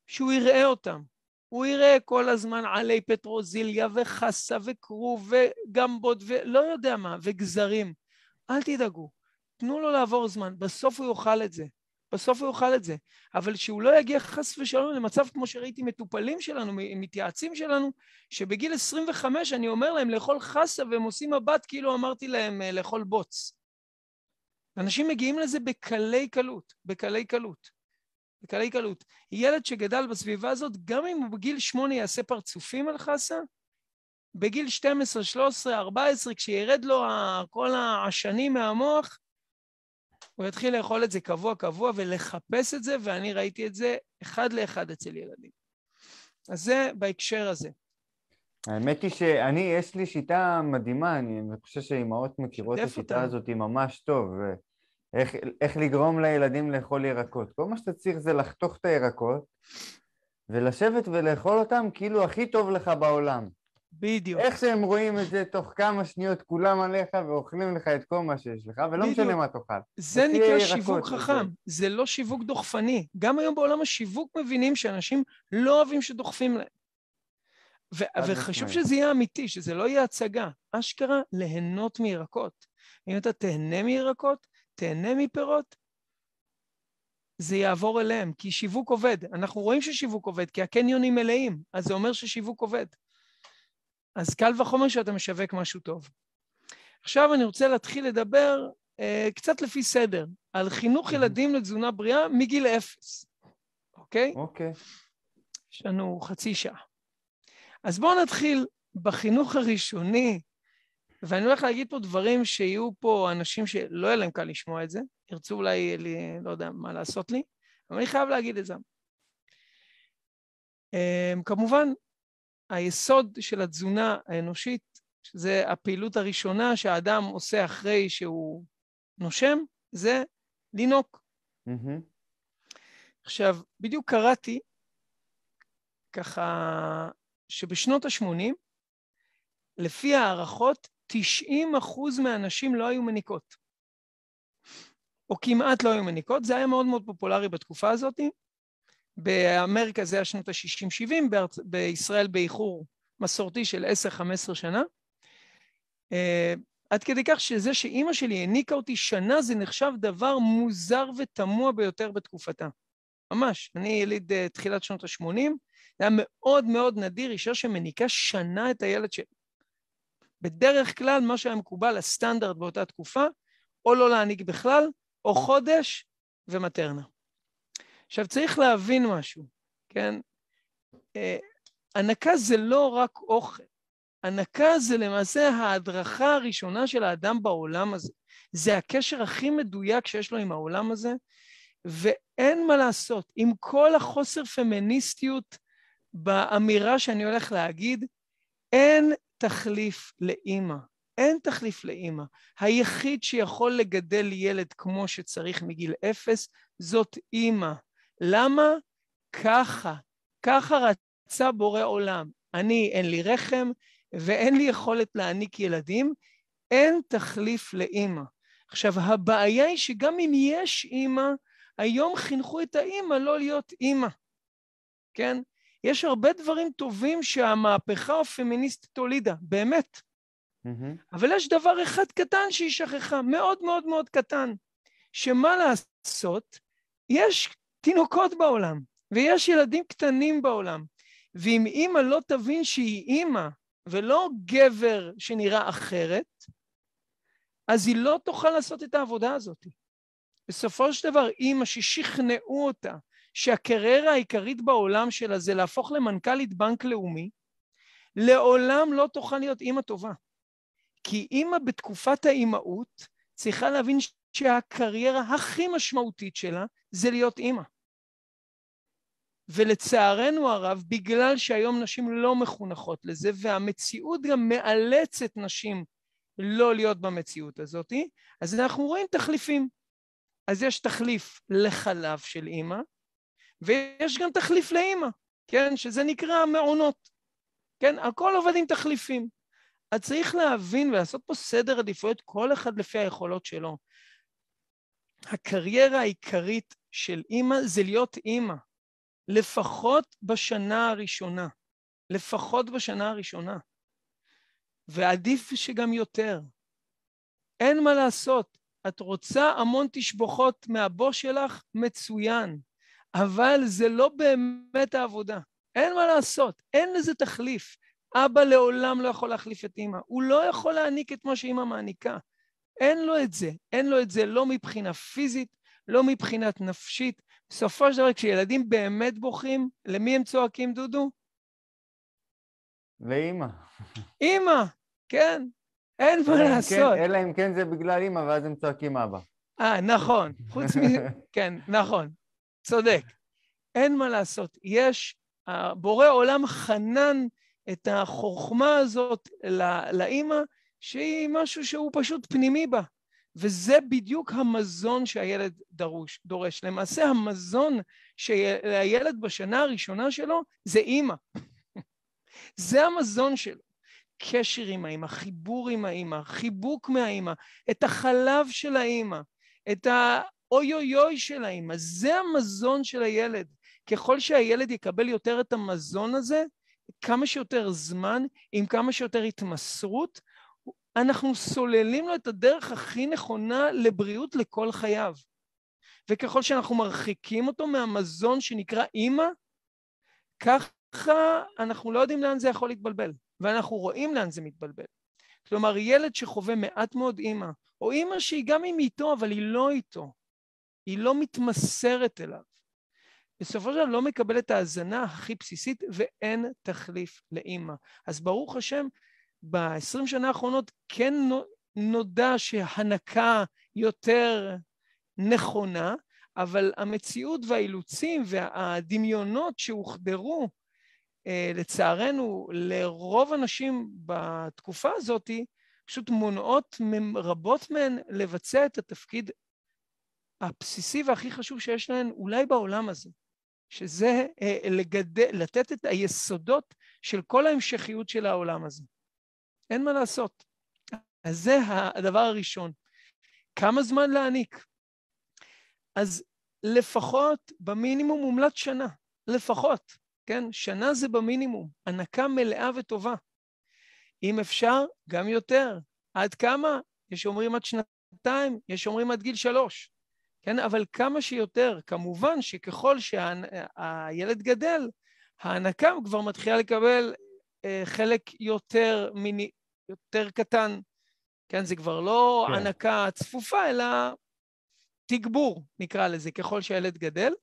שהוא יראה אותם, הוא יראה כל הזמן עלי פטרוזיליה וחסה וכרוב וגמבות ולא יודע מה, וגזרים. אל תדאגו, תנו לו לעבור זמן, בסוף הוא יאכל את זה. בסוף הוא יאכל את זה. אבל שהוא לא יגיע חס ושלום למצב כמו שראיתי מטופלים שלנו, מתייעצים שלנו, שבגיל 25 אני אומר להם לאכול חסה והם עושים מבט כאילו אמרתי להם אה, לאכול בוץ. אנשים מגיעים לזה בקלי קלות, בקלי קלות. בקלי קלות. ילד שגדל בסביבה הזאת, גם אם הוא בגיל שמונה יעשה פרצופים על חסה, בגיל 12, 13, 14, כשירד לו כל העשנים מהמוח, הוא יתחיל לאכול את זה קבוע קבוע ולחפש את זה, ואני ראיתי את זה אחד לאחד אצל ילדים. אז זה בהקשר הזה. האמת היא שאני, יש לי שיטה מדהימה, אני חושב שאימהות מכירות את השיטה. הזאת ממש טוב. איך, איך לגרום לילדים לאכול ירקות. כל מה שאתה צריך זה לחתוך את הירקות ולשבת ולאכול אותם כאילו הכי טוב לך בעולם. בדיוק. איך שהם רואים את זה, תוך כמה שניות כולם עליך ואוכלים לך את כל מה שיש לך, ולא בדיוק. משנה מה תאכל. זה נקרא שיווק וזה. חכם, זה לא שיווק דוחפני. גם היום בעולם השיווק מבינים שאנשים לא אוהבים שדוחפים להם. ו- וחשוב. שזה יהיה אמיתי, שזה לא יהיה הצגה. אשכרה ליהנות מירקות. אם אתה תהנה מירקות, תהנה מפירות, זה יעבור אליהם, כי שיווק עובד. אנחנו רואים ששיווק עובד, כי הקניונים מלאים, אז זה אומר ששיווק עובד. אז קל וחומר שאתה משווק משהו טוב. עכשיו אני רוצה להתחיל לדבר אה, קצת לפי סדר, על חינוך. ילדים לתזונה בריאה מגיל אפס, אוקיי? אוקיי. יש לנו חצי שעה. אז בואו נתחיל בחינוך הראשוני, ואני הולך להגיד פה דברים שיהיו פה אנשים שלא יהיה להם קל לשמוע את זה, ירצו אולי, לי, לא יודע מה לעשות לי, אבל אני חייב להגיד את זה. אמ, כמובן, היסוד של התזונה האנושית, שזה הפעילות הראשונה שהאדם עושה אחרי שהוא נושם, זה לינוק. מהמם. עכשיו, בדיוק קראתי, ככה, שבשנות ה-80, לפי הערכות, 90 אחוז מהנשים לא היו מניקות. או כמעט לא היו מניקות, זה היה מאוד מאוד פופולרי בתקופה הזאת. באמריקה זה היה שנות ה-60-70, בארצ... בישראל באיחור מסורתי של 10-15 שנה. Uh, עד כדי כך שזה שאימא שלי העניקה אותי שנה, זה נחשב דבר מוזר ותמוה ביותר בתקופתה. ממש. אני יליד uh, תחילת שנות ה-80, זה היה מאוד מאוד נדיר, אישה שמניקה שנה את הילד שלה. בדרך כלל, מה שהיה מקובל, הסטנדרט באותה תקופה, או לא להעניק בכלל, או חודש ומטרנה. עכשיו, צריך להבין משהו, כן? אה, הנקה זה לא רק אוכל. הנקה זה למעשה ההדרכה הראשונה של האדם בעולם הזה. זה הקשר הכי מדויק שיש לו עם העולם הזה, ואין מה לעשות. עם כל החוסר פמיניסטיות באמירה שאני הולך להגיד, אין תחליף לאימא. אין תחליף לאימא. היחיד שיכול לגדל ילד כמו שצריך מגיל אפס, זאת אימא. למה? ככה. ככה רצה בורא עולם. אני, אין לי רחם ואין לי יכולת להעניק ילדים, אין תחליף לאימא. עכשיו, הבעיה היא שגם אם יש אימא, היום חינכו את האימא לא להיות אימא, כן? יש הרבה דברים טובים שהמהפכה הפמיניסטית הולידה, באמת. מהמם. אבל יש דבר אחד קטן שהיא שכחה, מאוד מאוד מאוד קטן, שמה לעשות, יש תינוקות בעולם, ויש ילדים קטנים בעולם, ואם אימא לא תבין שהיא אימא, ולא גבר שנראה אחרת, אז היא לא תוכל לעשות את העבודה הזאת. בסופו של דבר, אימא ששכנעו אותה שהקריירה העיקרית בעולם שלה זה להפוך למנכ"לית בנק לאומי, לעולם לא תוכל להיות אימא טובה. כי אימא בתקופת האימהות צריכה להבין שהקריירה הכי משמעותית שלה זה להיות אימא. ולצערנו הרב, בגלל שהיום נשים לא מחונכות לזה, והמציאות גם מאלצת נשים לא להיות במציאות הזאת, אז אנחנו רואים תחליפים. אז יש תחליף לחלב של אימא, ויש גם תחליף לאימא, כן? שזה נקרא מעונות. כן? הכל עובד עם תחליפים. אז צריך להבין ולעשות פה סדר עדיפויות, כל אחד לפי היכולות שלו. הקריירה העיקרית של אימא זה להיות אימא, לפחות בשנה הראשונה. לפחות בשנה הראשונה. ועדיף שגם יותר. אין מה לעשות. את רוצה המון תשבוכות מהבוס שלך? מצוין. אבל זה לא באמת העבודה. אין מה לעשות, אין לזה תחליף. אבא לעולם לא יכול להחליף את אימא. הוא לא יכול להעניק את מה שאימא מעניקה. אין לו את זה. אין לו את זה לא מבחינה פיזית, לא מבחינת נפשית. בסופו של דבר, כשילדים באמת בוכים, למי הם צועקים, דודו? לאימא. אימא, כן. אין מה אם לעשות. כן- אלא אם כן זה בגלל אימא, ואז הם צועקים אבא. אה, נכון. חוץ מזה, כן, נכון. צודק. אין מה לעשות. יש, בורא עולם חנן את החוכמה הזאת לא- לאימא, שהיא משהו שהוא פשוט פנימי בה. וזה בדיוק המזון שהילד דרוש, דורש. למעשה המזון של הילד בשנה הראשונה שלו זה אימא. זה המזון שלו. הקשר עם האימא, חיבור עם האימא, חיבוק מהאימא, את החלב של האימא, את האוי אוי אוי של האימא, זה המזון של הילד. ככל שהילד יקבל יותר את המזון הזה, כמה שיותר זמן, עם כמה שיותר התמסרות, אנחנו סוללים לו את הדרך הכי נכונה לבריאות לכל חייו. וככל שאנחנו מרחיקים אותו מהמזון שנקרא אימא, ככה אנחנו לא יודעים לאן זה יכול להתבלבל, ואנחנו רואים לאן זה מתבלבל. כלומר, ילד שחווה מעט מאוד אימא, או אימא שהיא גם עם איתו, אבל היא לא איתו, היא לא מתמסרת אליו. בסופו של דבר לא מקבל את ההזנה הכי בסיסית, ואין תחליף לאימא. אז ברוך השם, ב-20 שנה האחרונות כן נודע שהנקה יותר נכונה, אבל המציאות והאילוצים והדמיונות שהוחדרו, אה, לצערנו, לרוב הנשים בתקופה הזאת, פשוט מונעות רבות מהן לבצע את התפקיד הבסיסי והכי חשוב שיש להן אולי בעולם הזה, שזה אה, לגדל, לתת את היסודות של כל ההמשכיות של העולם הזה. אין מה לעשות. אז זה הדבר הראשון. כמה זמן להעניק? אז לפחות, במינימום מומלץ שנה, לפחות, כן? שנה זה במינימום, הנקה מלאה וטובה. אם אפשר, גם יותר. עד כמה? יש אומרים עד שנתיים, יש אומרים עד גיל שלוש. כן? אבל כמה שיותר. כמובן שככל שהילד גדל, ההנקה כבר מתחילה לקבל אה, חלק יותר מיני, יותר קטן. כן, זה כבר לא כן. הנקה צפופה, אלא תגבור, נקרא לזה, ככל שהילד גדל.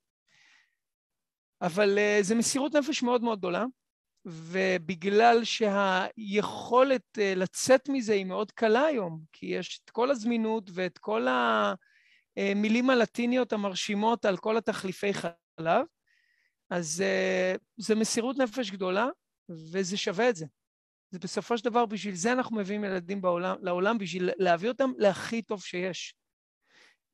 אבל uh, זה מסירות נפש מאוד מאוד גדולה, ובגלל שהיכולת uh, לצאת מזה היא מאוד קלה היום, כי יש את כל הזמינות ואת כל המילים הלטיניות המרשימות על כל התחליפי חלב, אז uh, זה מסירות נפש גדולה, וזה שווה את זה. זה בסופו של דבר, בשביל זה אנחנו מביאים ילדים בעולם, לעולם, בשביל להביא אותם להכי טוב שיש.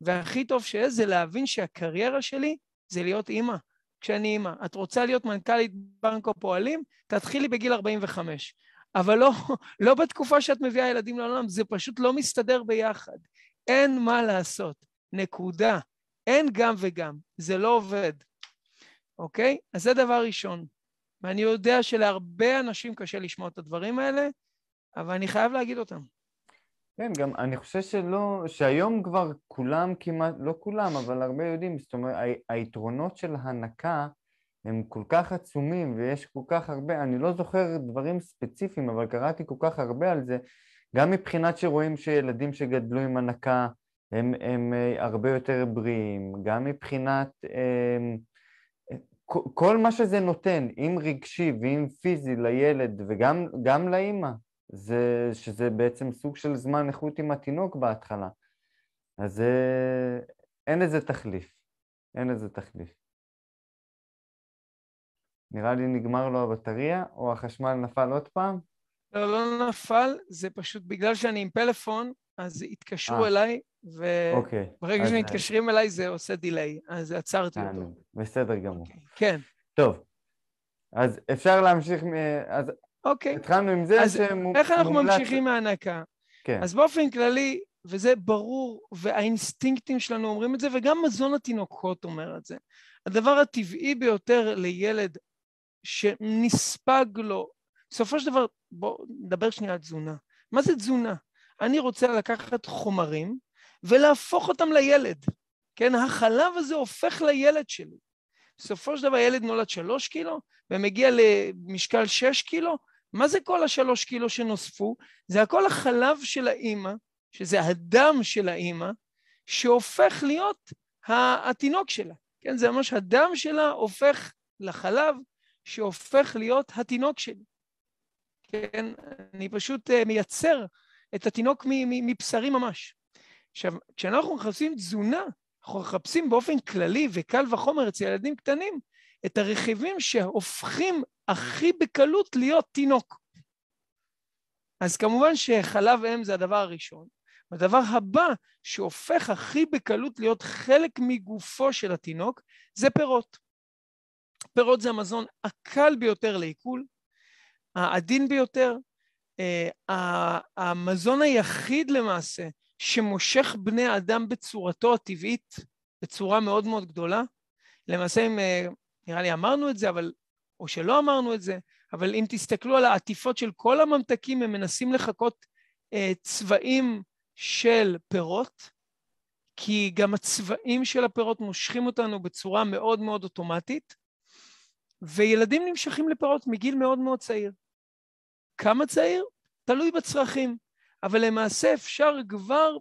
והכי טוב שיש זה להבין שהקריירה שלי זה להיות אימא. כשאני אימא. את רוצה להיות מנכ"לית בנק הפועלים? תתחילי בגיל 45. אבל לא, לא בתקופה שאת מביאה ילדים לעולם, זה פשוט לא מסתדר ביחד. אין מה לעשות. נקודה. אין גם וגם. זה לא עובד. אוקיי? אז זה דבר ראשון. ואני יודע שלהרבה אנשים קשה לשמוע את הדברים האלה, אבל אני חייב להגיד אותם. כן, גם אני חושב שלא, שהיום כבר כולם כמעט, לא כולם, אבל הרבה יודעים, זאת אומרת, היתרונות של הנקה הם כל כך עצומים ויש כל כך הרבה, אני לא זוכר דברים ספציפיים, אבל קראתי כל כך הרבה על זה, גם מבחינת שרואים שילדים שגדלו עם הנקה הם, הם אה, הרבה יותר בריאים, גם מבחינת הם, אה, כל מה שזה נותן, אם רגשי ואם פיזי לילד וגם לאימא, זה שזה בעצם סוג של זמן איכות עם התינוק בהתחלה. אז אה, אין לזה תחליף, אין לזה תחליף. נראה לי נגמר לו הבטריה, או החשמל נפל עוד פעם? לא, לא נפל, זה פשוט בגלל שאני עם פלאפון, אז התקשרו 아, אה. אליי, וברגע אוקיי, שמתקשרים אליי זה עושה דיליי, אז עצרתי אותו. בסדר גמור. אוקיי, כן. טוב, אז אפשר להמשיך, אז אוקיי. התחלנו עם זה שמומלץ... איך אנחנו ממשיכים מההנקה? כן. אז באופן כללי, וזה ברור, והאינסטינקטים שלנו אומרים את זה, וגם מזון התינוקות אומר את זה. הדבר הטבעי ביותר לילד שנספג לו, בסופו של דבר, בואו נדבר שנייה על תזונה. מה זה תזונה? אני רוצה לקחת חומרים ולהפוך אותם לילד. כן, החלב הזה הופך לילד שלי. בסופו של דבר ילד נולד שלוש קילו ומגיע למשקל שש קילו, מה זה כל השלוש קילו שנוספו? זה הכל החלב של האימא, שזה הדם של האימא, שהופך להיות התינוק שלה. כן, זה ממש הדם שלה הופך לחלב שהופך להיות התינוק שלי. כן, אני פשוט אה, מייצר את התינוק מבשרי ממש. עכשיו, כשאנחנו מחפשים תזונה, אנחנו מחפשים באופן כללי וקל וחומר אצל ילדים קטנים את הרכיבים שהופכים הכי בקלות להיות תינוק. אז כמובן שחלב אם זה הדבר הראשון. הדבר הבא שהופך הכי בקלות להיות חלק מגופו של התינוק זה פירות. פירות זה המזון הקל ביותר לעיכול, העדין ביותר, אה, המזון היחיד למעשה שמושך בני אדם בצורתו הטבעית, בצורה מאוד מאוד גדולה, למעשה אם, אה, נראה לי אמרנו את זה, אבל, או שלא אמרנו את זה, אבל אם תסתכלו על העטיפות של כל הממתקים, הם מנסים לחכות אה, צבעים של פירות, כי גם הצבעים של הפירות מושכים אותנו בצורה מאוד מאוד אוטומטית, וילדים נמשכים לפירות מגיל מאוד מאוד צעיר. כמה צעיר? תלוי בצרכים, אבל למעשה אפשר כבר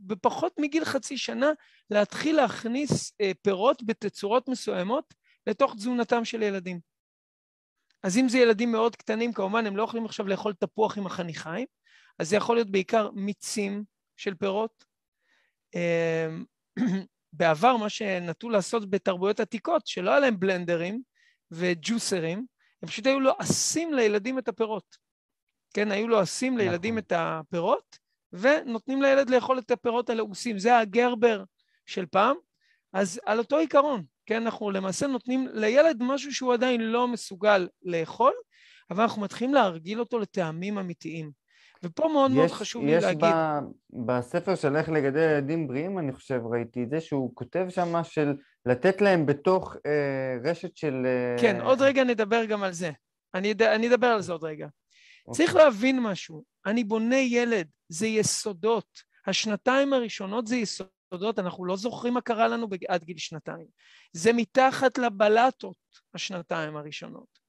בפחות מגיל חצי שנה להתחיל להכניס אה, פירות בתצורות מסוימות לתוך תזונתם של ילדים. אז אם זה ילדים מאוד קטנים, כמובן הם לא יכולים עכשיו לאכול תפוח עם החניכיים, אז זה יכול להיות בעיקר מיצים של פירות. אמ, בעבר מה שנטו לעשות בתרבויות עתיקות, שלא היה להם בלנדרים וג'וסרים, הם פשוט היו לועסים לילדים את הפירות. כן, היו לועסים לילדים נכון. את הפירות, ונותנים לילד לאכול את הפירות הלעוסים. זה הגרבר של פעם. אז על אותו עיקרון, כן, אנחנו למעשה נותנים לילד משהו שהוא עדיין לא מסוגל לאכול, אבל אנחנו מתחילים להרגיל אותו לטעמים אמיתיים. ופה מאוד יש, מאוד חשוב לי להגיד. יש בספר של איך לגדל ילדים בריאים, אני חושב, ראיתי את זה, שהוא כותב שם של לתת להם בתוך אה, רשת של... אה... כן, עוד רגע נדבר גם על זה. אני, אני אדבר על זה עוד רגע. Okay. צריך אוקיי. להבין משהו, אני בונה ילד, זה יסודות. השנתיים הראשונות זה יסודות, אנחנו לא זוכרים מה קרה לנו עד גיל שנתיים. זה מתחת לבלטות, השנתיים הראשונות.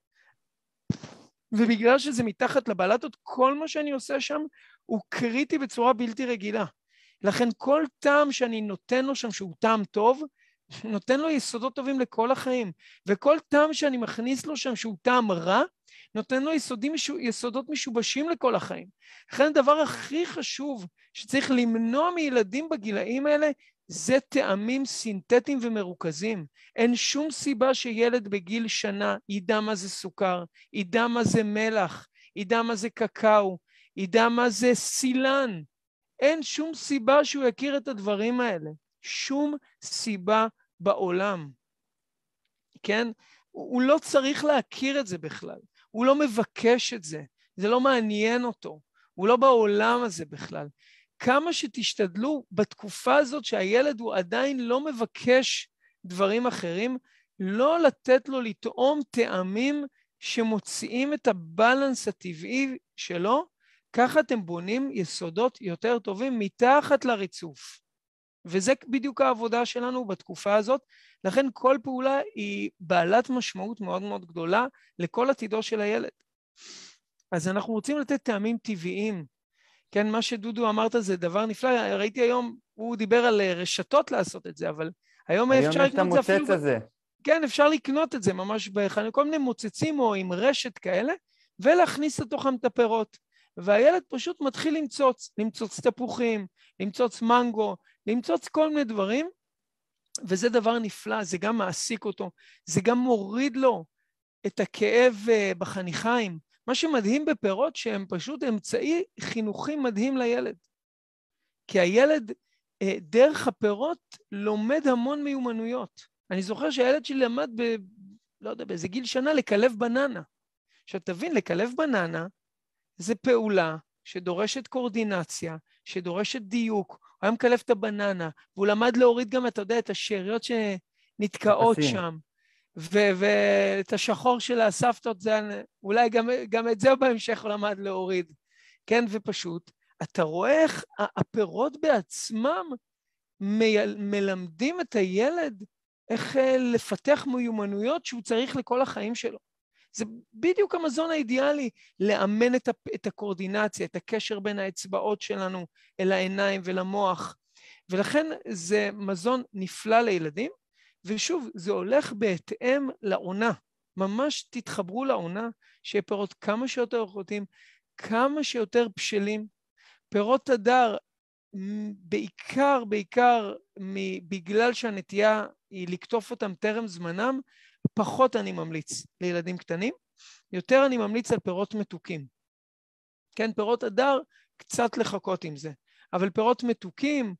ובגלל שזה מתחת לבלטות, כל מה שאני עושה שם הוא קריטי בצורה בלתי רגילה. לכן כל טעם שאני נותן לו שם שהוא טעם טוב, נותן לו יסודות טובים לכל החיים. וכל טעם שאני מכניס לו שם שהוא טעם רע, נותן לו יסודים, יסודות משובשים לכל החיים. לכן הדבר הכי חשוב שצריך למנוע מילדים בגילאים האלה זה טעמים סינתטיים ומרוכזים. אין שום סיבה שילד בגיל שנה ידע מה זה סוכר, ידע מה זה מלח, ידע מה זה קקאו, ידע מה זה סילן. אין שום סיבה שהוא יכיר את הדברים האלה. שום סיבה בעולם. כן? הוא לא צריך להכיר את זה בכלל. הוא לא מבקש את זה. זה לא מעניין אותו. הוא לא בעולם הזה בכלל. כמה שתשתדלו בתקופה הזאת שהילד הוא עדיין לא מבקש דברים אחרים, לא לתת לו לטעום טעמים שמוציאים את הבלנס הטבעי שלו, ככה אתם בונים יסודות יותר טובים מתחת לריצוף. וזה בדיוק העבודה שלנו בתקופה הזאת. לכן כל פעולה היא בעלת משמעות מאוד מאוד גדולה לכל עתידו של הילד. אז אנחנו רוצים לתת טעמים טבעיים. כן, מה שדודו אמרת זה דבר נפלא. ראיתי היום, הוא דיבר על רשתות לעשות את זה, אבל היום, היום אפשר לקנות את זה אפילו... הזה. כן, אפשר לקנות את זה ממש בחנוכה, כל מיני מוצצים או עם רשת כאלה, ולהכניס לתוכם את הפירות. והילד פשוט מתחיל למצוץ, למצוץ תפוחים, למצוץ מנגו, למצוץ כל מיני דברים, וזה דבר נפלא, זה גם מעסיק אותו, זה גם מוריד לו את הכאב אה, בחניכיים. מה שמדהים בפירות שהם פשוט אמצעי חינוכי מדהים לילד. כי הילד אה, דרך הפירות לומד המון מיומנויות. אני זוכר שהילד שלי למד ב... לא יודע, באיזה גיל שנה לקלב בננה. עכשיו תבין, לקלב בננה זה פעולה שדורשת קורדינציה, שדורשת דיוק. הוא היה מקלף את הבננה, והוא למד להוריד גם, אתה יודע, את השאריות שנתקעות שם. ו- ואת השחור של הסבתות, זה, אולי גם, גם את זה בהמשך הוא למד להוריד. כן, ופשוט, אתה רואה איך הפירות בעצמם מ- מלמדים את הילד איך אה, לפתח מיומנויות שהוא צריך לכל החיים שלו. זה בדיוק המזון האידיאלי, לאמן את, את הקורדינציה, את הקשר בין האצבעות שלנו אל העיניים ולמוח. ולכן זה מזון נפלא לילדים, ושוב, זה הולך בהתאם לעונה. ממש תתחברו לעונה, שיהיה פירות כמה שיותר איכותיים, כמה שיותר בשלים. פירות הדר, בעיקר, בעיקר בגלל שהנטייה היא לקטוף אותם טרם זמנם, פחות אני ממליץ לילדים קטנים, יותר אני ממליץ על פירות מתוקים. כן, פירות הדר, קצת לחכות עם זה. אבל פירות מתוקים,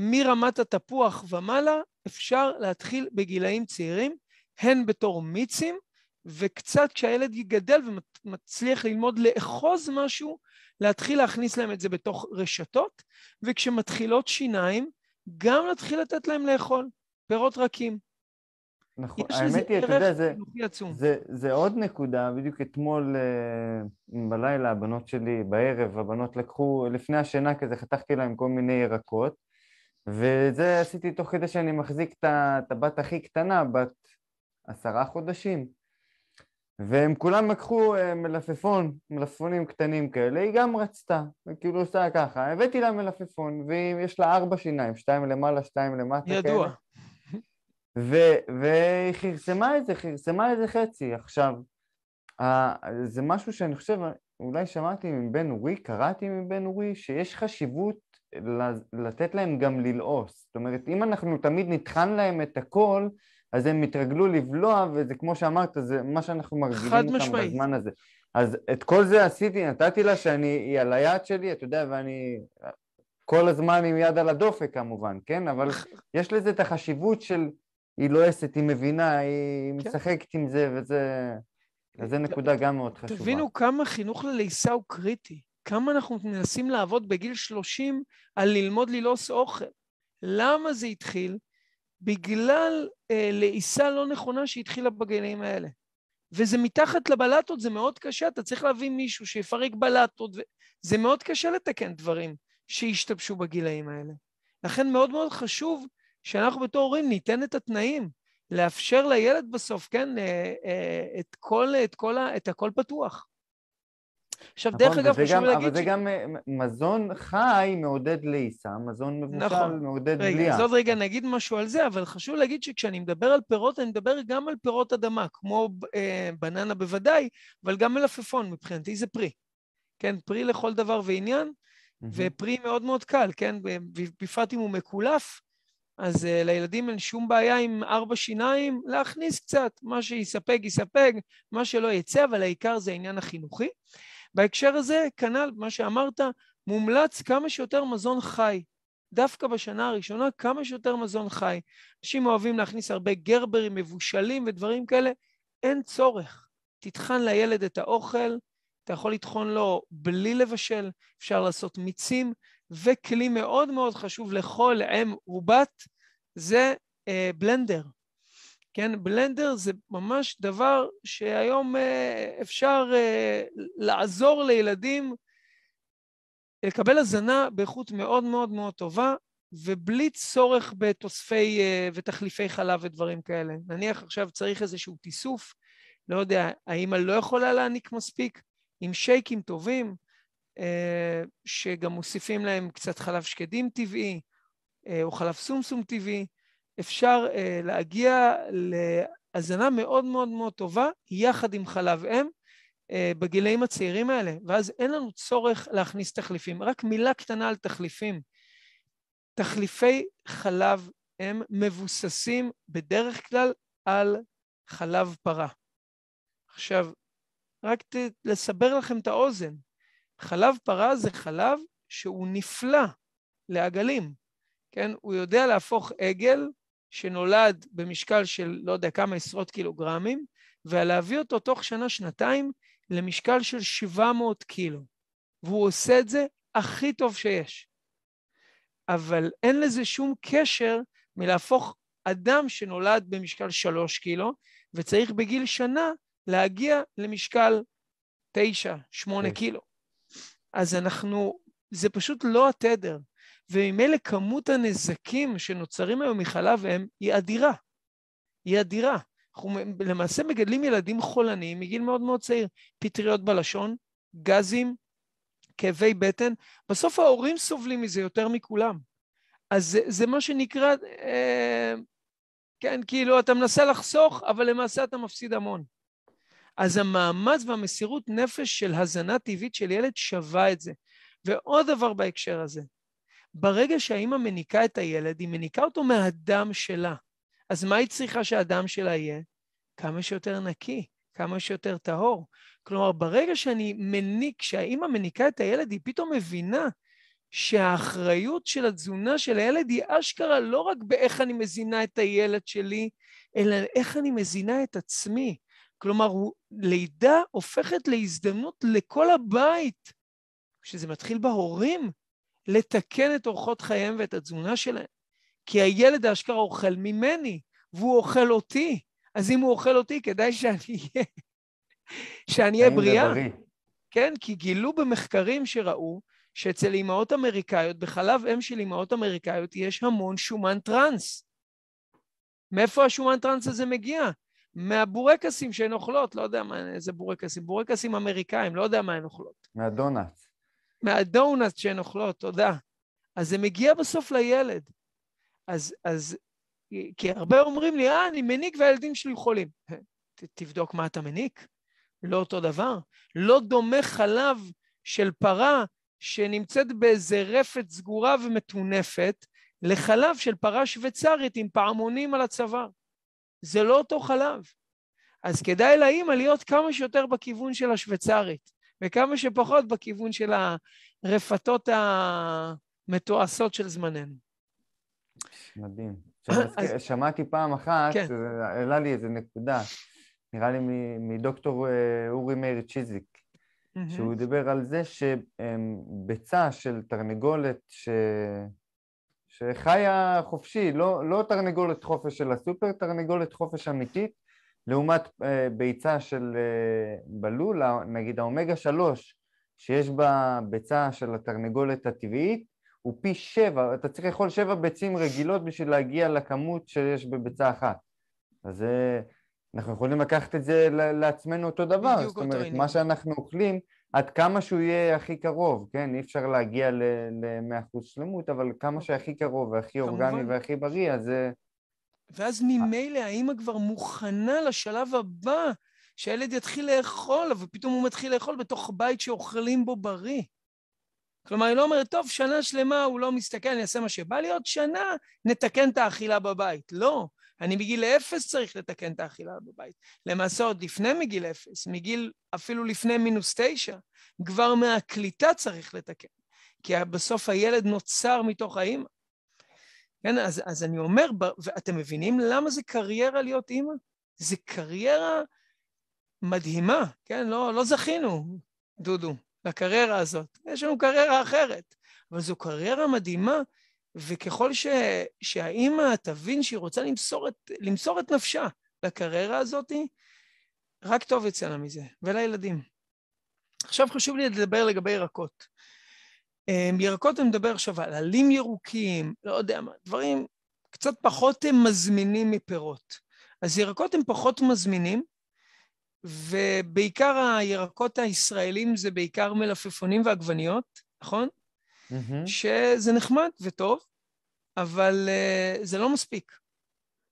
מרמת התפוח ומעלה, אפשר להתחיל בגילאים צעירים, הן בתור מיצים וקצת כשהילד יגדל ומצליח ללמוד לאחוז משהו, להתחיל להכניס להם את זה בתוך רשתות, וכשמתחילות שיניים, גם להתחיל לתת להם לאכול פירות רכים. נכון, האמת היא, אתה יודע, זה, זה, זה עוד נקודה, בדיוק אתמול אה, בלילה הבנות שלי, בערב, הבנות לקחו, לפני השינה כזה חתכתי להם כל מיני ירקות, וזה עשיתי תוך כדי שאני מחזיק את הבת הכי קטנה, בת עשרה חודשים. והם כולם לקחו אה, מלפפון, מלפפונים קטנים כאלה, היא גם רצתה, כאילו עושה ככה, הבאתי לה מלפפון, ויש לה ארבע שיניים, שתיים למעלה, שתיים למטה. ידוע. ו- והיא כרסמה את זה, כרסמה את זה חצי. עכשיו, זה משהו שאני חושב, אולי שמעתי מבן אורי, קראתי מבן אורי, שיש חשיבות לתת להם גם ללעוס. זאת אומרת, אם אנחנו תמיד נטחן להם את הכל, אז הם יתרגלו לבלוע, וזה כמו שאמרת, זה מה שאנחנו מרגילים אותם בזמן הזה. אז את כל זה עשיתי, נתתי לה שאני, היא על היד שלי, אתה יודע, ואני כל הזמן עם יד על הדופק כמובן, כן? אבל יש לזה את החשיבות של היא לועסת, היא מבינה, היא כן. משחקת עם זה, וזה... אז זו נקודה גם מאוד חשובה. תבינו כמה חינוך ללעיסה הוא קריטי. כמה אנחנו מנסים לעבוד בגיל 30 על ללמוד ללעוס אוכל. למה זה התחיל? בגלל אה, לעיסה לא נכונה שהתחילה בגילאים האלה. וזה מתחת לבלטות, זה מאוד קשה, אתה צריך להביא מישהו שיפרק בלטות, ו... זה מאוד קשה לתקן דברים שהשתבשו בגילאים האלה. לכן מאוד מאוד חשוב שאנחנו בתור הורים ניתן את התנאים, לאפשר לילד בסוף, כן, אה, אה, את כל, את כל, את הכל פתוח. עכשיו, נכון, דרך אגב, חשוב גם, להגיד... אבל ש... זה גם אה, מזון חי מעודד לעיסה, מזון מבושל נכון. מעודד בליעה. רגע, אז עוד רגע נגיד משהו על זה, אבל חשוב להגיד שכשאני מדבר על פירות, אני מדבר גם על פירות אדמה, כמו אה, בננה בוודאי, אבל גם מלפפון, מבחינתי זה פרי. כן, פרי לכל דבר ועניין, mm-hmm. ופרי מאוד מאוד קל, כן, בפרט אם הוא מקולף, אז uh, לילדים אין שום בעיה עם ארבע שיניים להכניס קצת, מה שיספק יספק, מה שלא יצא, אבל העיקר זה העניין החינוכי. בהקשר הזה, כנ"ל, מה שאמרת, מומלץ כמה שיותר מזון חי. דווקא בשנה הראשונה, כמה שיותר מזון חי. אנשים אוהבים להכניס הרבה גרברים מבושלים ודברים כאלה, אין צורך. תטחן לילד את האוכל, אתה יכול לטחון לו בלי לבשל, אפשר לעשות מיצים, וכלי מאוד מאוד חשוב לכל אם ובת זה אה, בלנדר. כן, בלנדר זה ממש דבר שהיום אה, אפשר אה, לעזור לילדים לקבל הזנה באיכות מאוד מאוד מאוד טובה, ובלי צורך בתוספי אה, ותחליפי חלב ודברים כאלה. נניח עכשיו צריך איזשהו תיסוף, לא יודע, האמא לא יכולה להעניק מספיק, עם שייקים טובים, שגם מוסיפים להם קצת חלב שקדים טבעי, אה, או חלב סומסום טבעי, אפשר אה, להגיע להזנה מאוד מאוד מאוד טובה, יחד עם חלב אם, בגילאים הצעירים האלה, ואז אין לנו צורך להכניס תחליפים. רק מילה קטנה על תחליפים. תחליפי חלב הם מבוססים בדרך כלל על חלב פרה. עכשיו, רק לסבר לכם את האוזן, חלב פרה זה חלב שהוא נפלא לעגלים, כן? הוא יודע להפוך עגל שנולד במשקל של לא יודע כמה עשרות קילוגרמים, ולהביא אותו תוך שנה-שנתיים למשקל של 700 קילו. והוא עושה את זה הכי טוב שיש. אבל אין לזה שום קשר מלהפוך אדם שנולד במשקל 3 קילו, וצריך בגיל שנה להגיע למשקל 9, 8 כן. קילו. אז אנחנו, זה פשוט לא התדר. וממילא כמות הנזקים שנוצרים היום מחלב אם היא אדירה. היא אדירה. אנחנו למעשה מגדלים ילדים חולניים מגיל מאוד מאוד צעיר. פטריות בלשון, גזים, כאבי בטן. בסוף ההורים סובלים מזה יותר מכולם. אז זה, זה מה שנקרא, אה, כן, כאילו אתה מנסה לחסוך, אבל למעשה אתה מפסיד המון. אז המאמץ והמסירות נפש של הזנה טבעית של ילד שווה את זה. ועוד דבר בהקשר הזה, ברגע שהאימא מניקה את הילד, היא מניקה אותו מהדם שלה. אז מה היא צריכה שהדם שלה יהיה? כמה שיותר נקי, כמה שיותר טהור. כלומר, ברגע שאני מניק, כשהאימא מניקה את הילד, היא פתאום מבינה שהאחריות של התזונה של הילד היא אשכרה לא רק באיך אני מזינה את הילד שלי, אלא איך אני מזינה את עצמי. כלומר, הוא, לידה הופכת להזדמנות לכל הבית, שזה מתחיל בהורים, לתקן את אורחות חייהם ואת התזונה שלהם. כי הילד האשכרה אוכל ממני, והוא אוכל אותי. אז אם הוא אוכל אותי, כדאי שאני אהיה, שאני אהיה בריאה. כן, כי גילו במחקרים שראו שאצל אימהות אמריקאיות, בחלב אם של אימהות אמריקאיות, יש המון שומן טראנס. מאיפה השומן טראנס הזה מגיע? מהבורקסים שהן אוכלות, לא יודע מה, איזה בורקסים, בורקסים אמריקאים, לא יודע מה הן אוכלות. מהדונלדס. מהדונלדס שהן אוכלות, תודה. אז זה מגיע בסוף לילד. אז, אז, כי הרבה אומרים לי, אה, אני מניק והילדים שלי חולים. ת, תבדוק מה אתה מניק. לא אותו דבר. לא דומה חלב של פרה שנמצאת באיזה רפת סגורה ומטונפת, לחלב של פרה שוויצרית עם פעמונים על הצוואר. זה לא אותו חלב. אז כדאי לאימא להיות כמה שיותר בכיוון של השוויצרית, וכמה שפחות בכיוון של הרפתות המתועשות של זמננו. מדהים. שמעתי פעם אחת, כן. העלה לי איזה נקודה, נראה לי מדוקטור אה, אורי מאיר צ'יזיק, mm-hmm. שהוא דיבר על זה שביצה של תרנגולת ש... שחיה חופשי, לא, לא תרנגולת חופש של הסופר, תרנגולת חופש אמיתית, לעומת אה, ביצה של אה, בלול, נגיד האומגה 3, שיש בה ביצה של התרנגולת הטבעית, הוא פי שבע, אתה צריך לאכול שבע ביצים רגילות בשביל להגיע לכמות שיש בביצה אחת. אז אה, אנחנו יכולים לקחת את זה לעצמנו אותו דבר, זאת אומרת, מה שאנחנו אוכלים, עד כמה שהוא יהיה הכי קרוב, כן? אי אפשר להגיע ל-100% שלמות, אבל כמה שהכי קרוב והכי אורגני והכי בריא, אז זה... ואז ממילא האימא כבר מוכנה לשלב הבא, שהילד יתחיל לאכול, ופתאום הוא מתחיל לאכול בתוך בית שאוכלים בו בריא. כלומר, היא לא אומרת, טוב, שנה שלמה הוא לא מסתכל, אני אעשה מה שבא לי, עוד שנה נתקן את האכילה בבית. לא, אני מגיל אפס צריך לתקן את האכילה בבית. למעשה עוד לפני מגיל אפס, מגיל אפילו לפני מינוס תשע, כבר מהקליטה צריך לתקן. כי בסוף הילד נוצר מתוך האימא. כן, אז, אז אני אומר, ואתם מבינים למה זה קריירה להיות אימא? זה קריירה מדהימה, כן? לא, לא זכינו, דודו, לקריירה הזאת. יש לנו קריירה אחרת, אבל זו קריירה מדהימה וככל ש, שהאימא תבין שהיא רוצה למסור את, למסור את נפשה לקריירה הזאת, רק טוב יצא לה מזה, ולילדים. עכשיו חשוב לי לדבר לגבי ירקות. אמ, ירקות אני מדבר עכשיו על עלים ירוקים, לא יודע מה, דברים קצת פחות הם מזמינים מפירות. אז ירקות הם פחות מזמינים, ובעיקר הירקות הישראלים זה בעיקר מלפפונים ועגבניות, נכון? Mm-hmm. שזה נחמד וטוב, אבל uh, זה לא מספיק.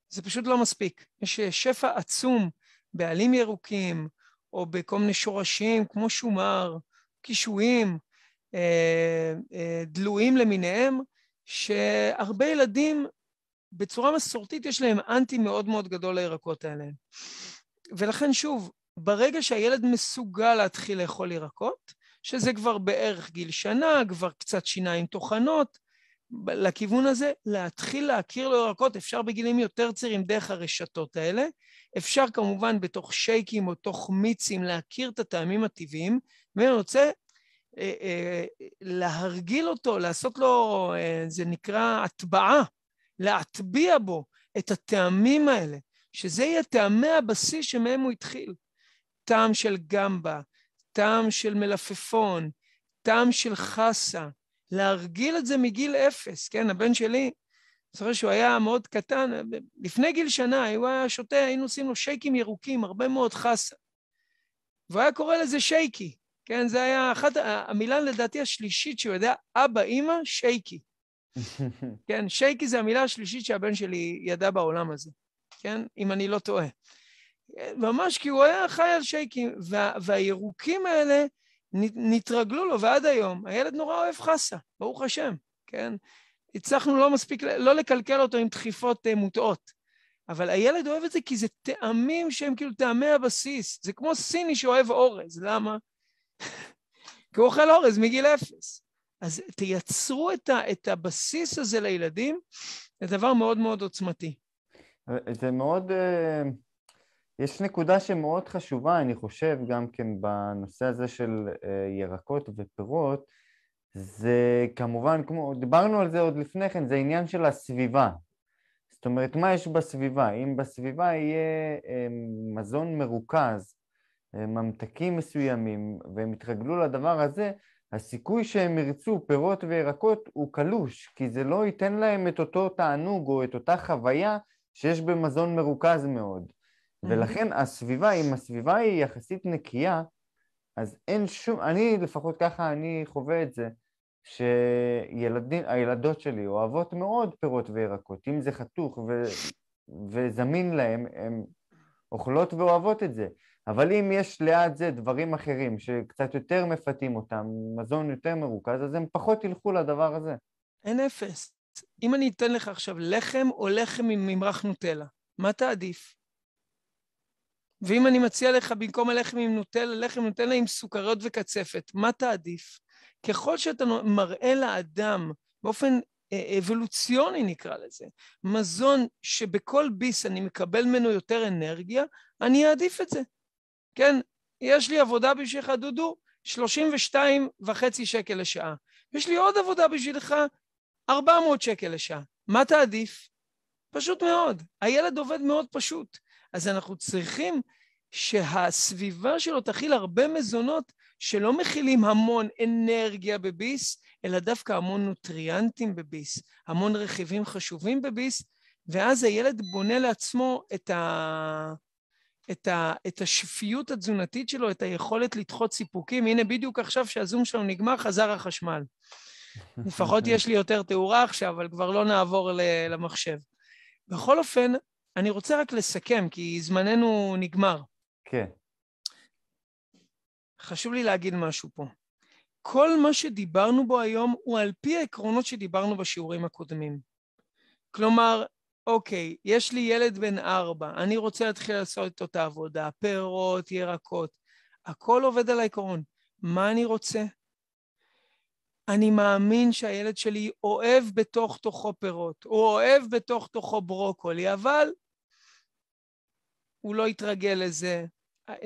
זה פשוט לא מספיק. יש שפע עצום בעלים ירוקים, או בכל מיני שורשים כמו שומר, קישואים, אה, אה, דלויים למיניהם, שהרבה ילדים בצורה מסורתית יש להם אנטי מאוד מאוד גדול לירקות האלה. ולכן שוב, ברגע שהילד מסוגל להתחיל לאכול ירקות, שזה כבר בערך גיל שנה, כבר קצת שיניים טוחנות, לכיוון הזה, להתחיל להכיר לו ירקות, אפשר בגילים יותר צעירים דרך הרשתות האלה, אפשר כמובן בתוך שייקים או תוך מיצים להכיר את הטעמים הטבעיים, ואני רוצה אה, אה, להרגיל אותו, לעשות לו, אה, זה נקרא הטבעה, להטביע בו את הטעמים האלה, שזה יהיה טעמי הבסיס שמהם הוא התחיל. טעם של גמבה, טעם של מלפפון, טעם של חסה, להרגיל את זה מגיל אפס, כן? הבן שלי, זוכר שהוא היה מאוד קטן, לפני גיל שנה, הוא היה שותה, היינו עושים לו שייקים ירוקים, הרבה מאוד חסה. והוא היה קורא לזה שייקי, כן? זה היה אחת, המילה לדעתי השלישית שהוא יודע, אבא, אימא, שייקי. כן, שייקי זה המילה השלישית שהבן שלי ידע בעולם הזה, כן? אם אני לא טועה. ממש כי הוא היה חי על שייקים, וה, והירוקים האלה נתרגלו לו, ועד היום הילד נורא אוהב חסה, ברוך השם, כן? הצלחנו לא מספיק, לא לקלקל אותו עם דחיפות uh, מוטעות, אבל הילד אוהב את זה כי זה טעמים שהם כאילו טעמי הבסיס, זה כמו סיני שאוהב אורז, למה? כי הוא אוכל אורז מגיל אפס. אז תייצרו את, ה, את הבסיס הזה לילדים, זה דבר מאוד מאוד עוצמתי. זה מאוד... Uh... יש נקודה שמאוד חשובה, אני חושב, גם כן בנושא הזה של ירקות ופירות, זה כמובן, כמו, דיברנו על זה עוד לפני כן, זה עניין של הסביבה. זאת אומרת, מה יש בסביבה? אם בסביבה יהיה מזון מרוכז, ממתקים מסוימים, והם יתרגלו לדבר הזה, הסיכוי שהם ירצו פירות וירקות הוא קלוש, כי זה לא ייתן להם את אותו תענוג או את אותה חוויה שיש במזון מרוכז מאוד. ולכן הסביבה, אם הסביבה היא יחסית נקייה, אז אין שום, אני לפחות ככה אני חווה את זה, שהילדות שלי אוהבות מאוד פירות וירקות, אם זה חתוך ו, וזמין להם, הן אוכלות ואוהבות את זה. אבל אם יש ליד זה דברים אחרים שקצת יותר מפתים אותם, מזון יותר מרוכז, אז הם פחות ילכו לדבר הזה. אין אפס. אם אני אתן לך עכשיו לחם או לחם עם ממרח נוטלה, מה תעדיף? ואם אני מציע לך במקום הלחם עם נוטלה, לחם נוטלה עם סוכריות וקצפת, מה תעדיף? ככל שאתה מראה לאדם באופן אה, אבולוציוני נקרא לזה, מזון שבכל ביס אני מקבל ממנו יותר אנרגיה, אני אעדיף את זה. כן, יש לי עבודה בשבילך, דודו, 32 וחצי שקל לשעה. יש לי עוד עבודה בשבילך, 400 שקל לשעה. מה תעדיף? פשוט מאוד. הילד עובד מאוד פשוט. אז אנחנו צריכים שהסביבה שלו תכיל הרבה מזונות שלא מכילים המון אנרגיה בביס, אלא דווקא המון נוטריאנטים בביס, המון רכיבים חשובים בביס, ואז הילד בונה לעצמו את, ה... את, ה... את השפיות התזונתית שלו, את היכולת לדחות סיפוקים. הנה, בדיוק עכשיו שהזום שלנו נגמר, חזר החשמל. לפחות יש לי יותר תאורה עכשיו, אבל כבר לא נעבור למחשב. בכל אופן, אני רוצה רק לסכם, כי זמננו נגמר. כן. חשוב לי להגיד משהו פה. כל מה שדיברנו בו היום הוא על פי העקרונות שדיברנו בשיעורים הקודמים. כלומר, אוקיי, יש לי ילד בן ארבע, אני רוצה להתחיל לעשות את אותה עבודה, פירות, ירקות, הכל עובד על העקרון. מה אני רוצה? אני מאמין שהילד שלי אוהב בתוך תוכו פירות, הוא אוהב בתוך תוכו ברוקולי, אבל הוא לא יתרגל לזה,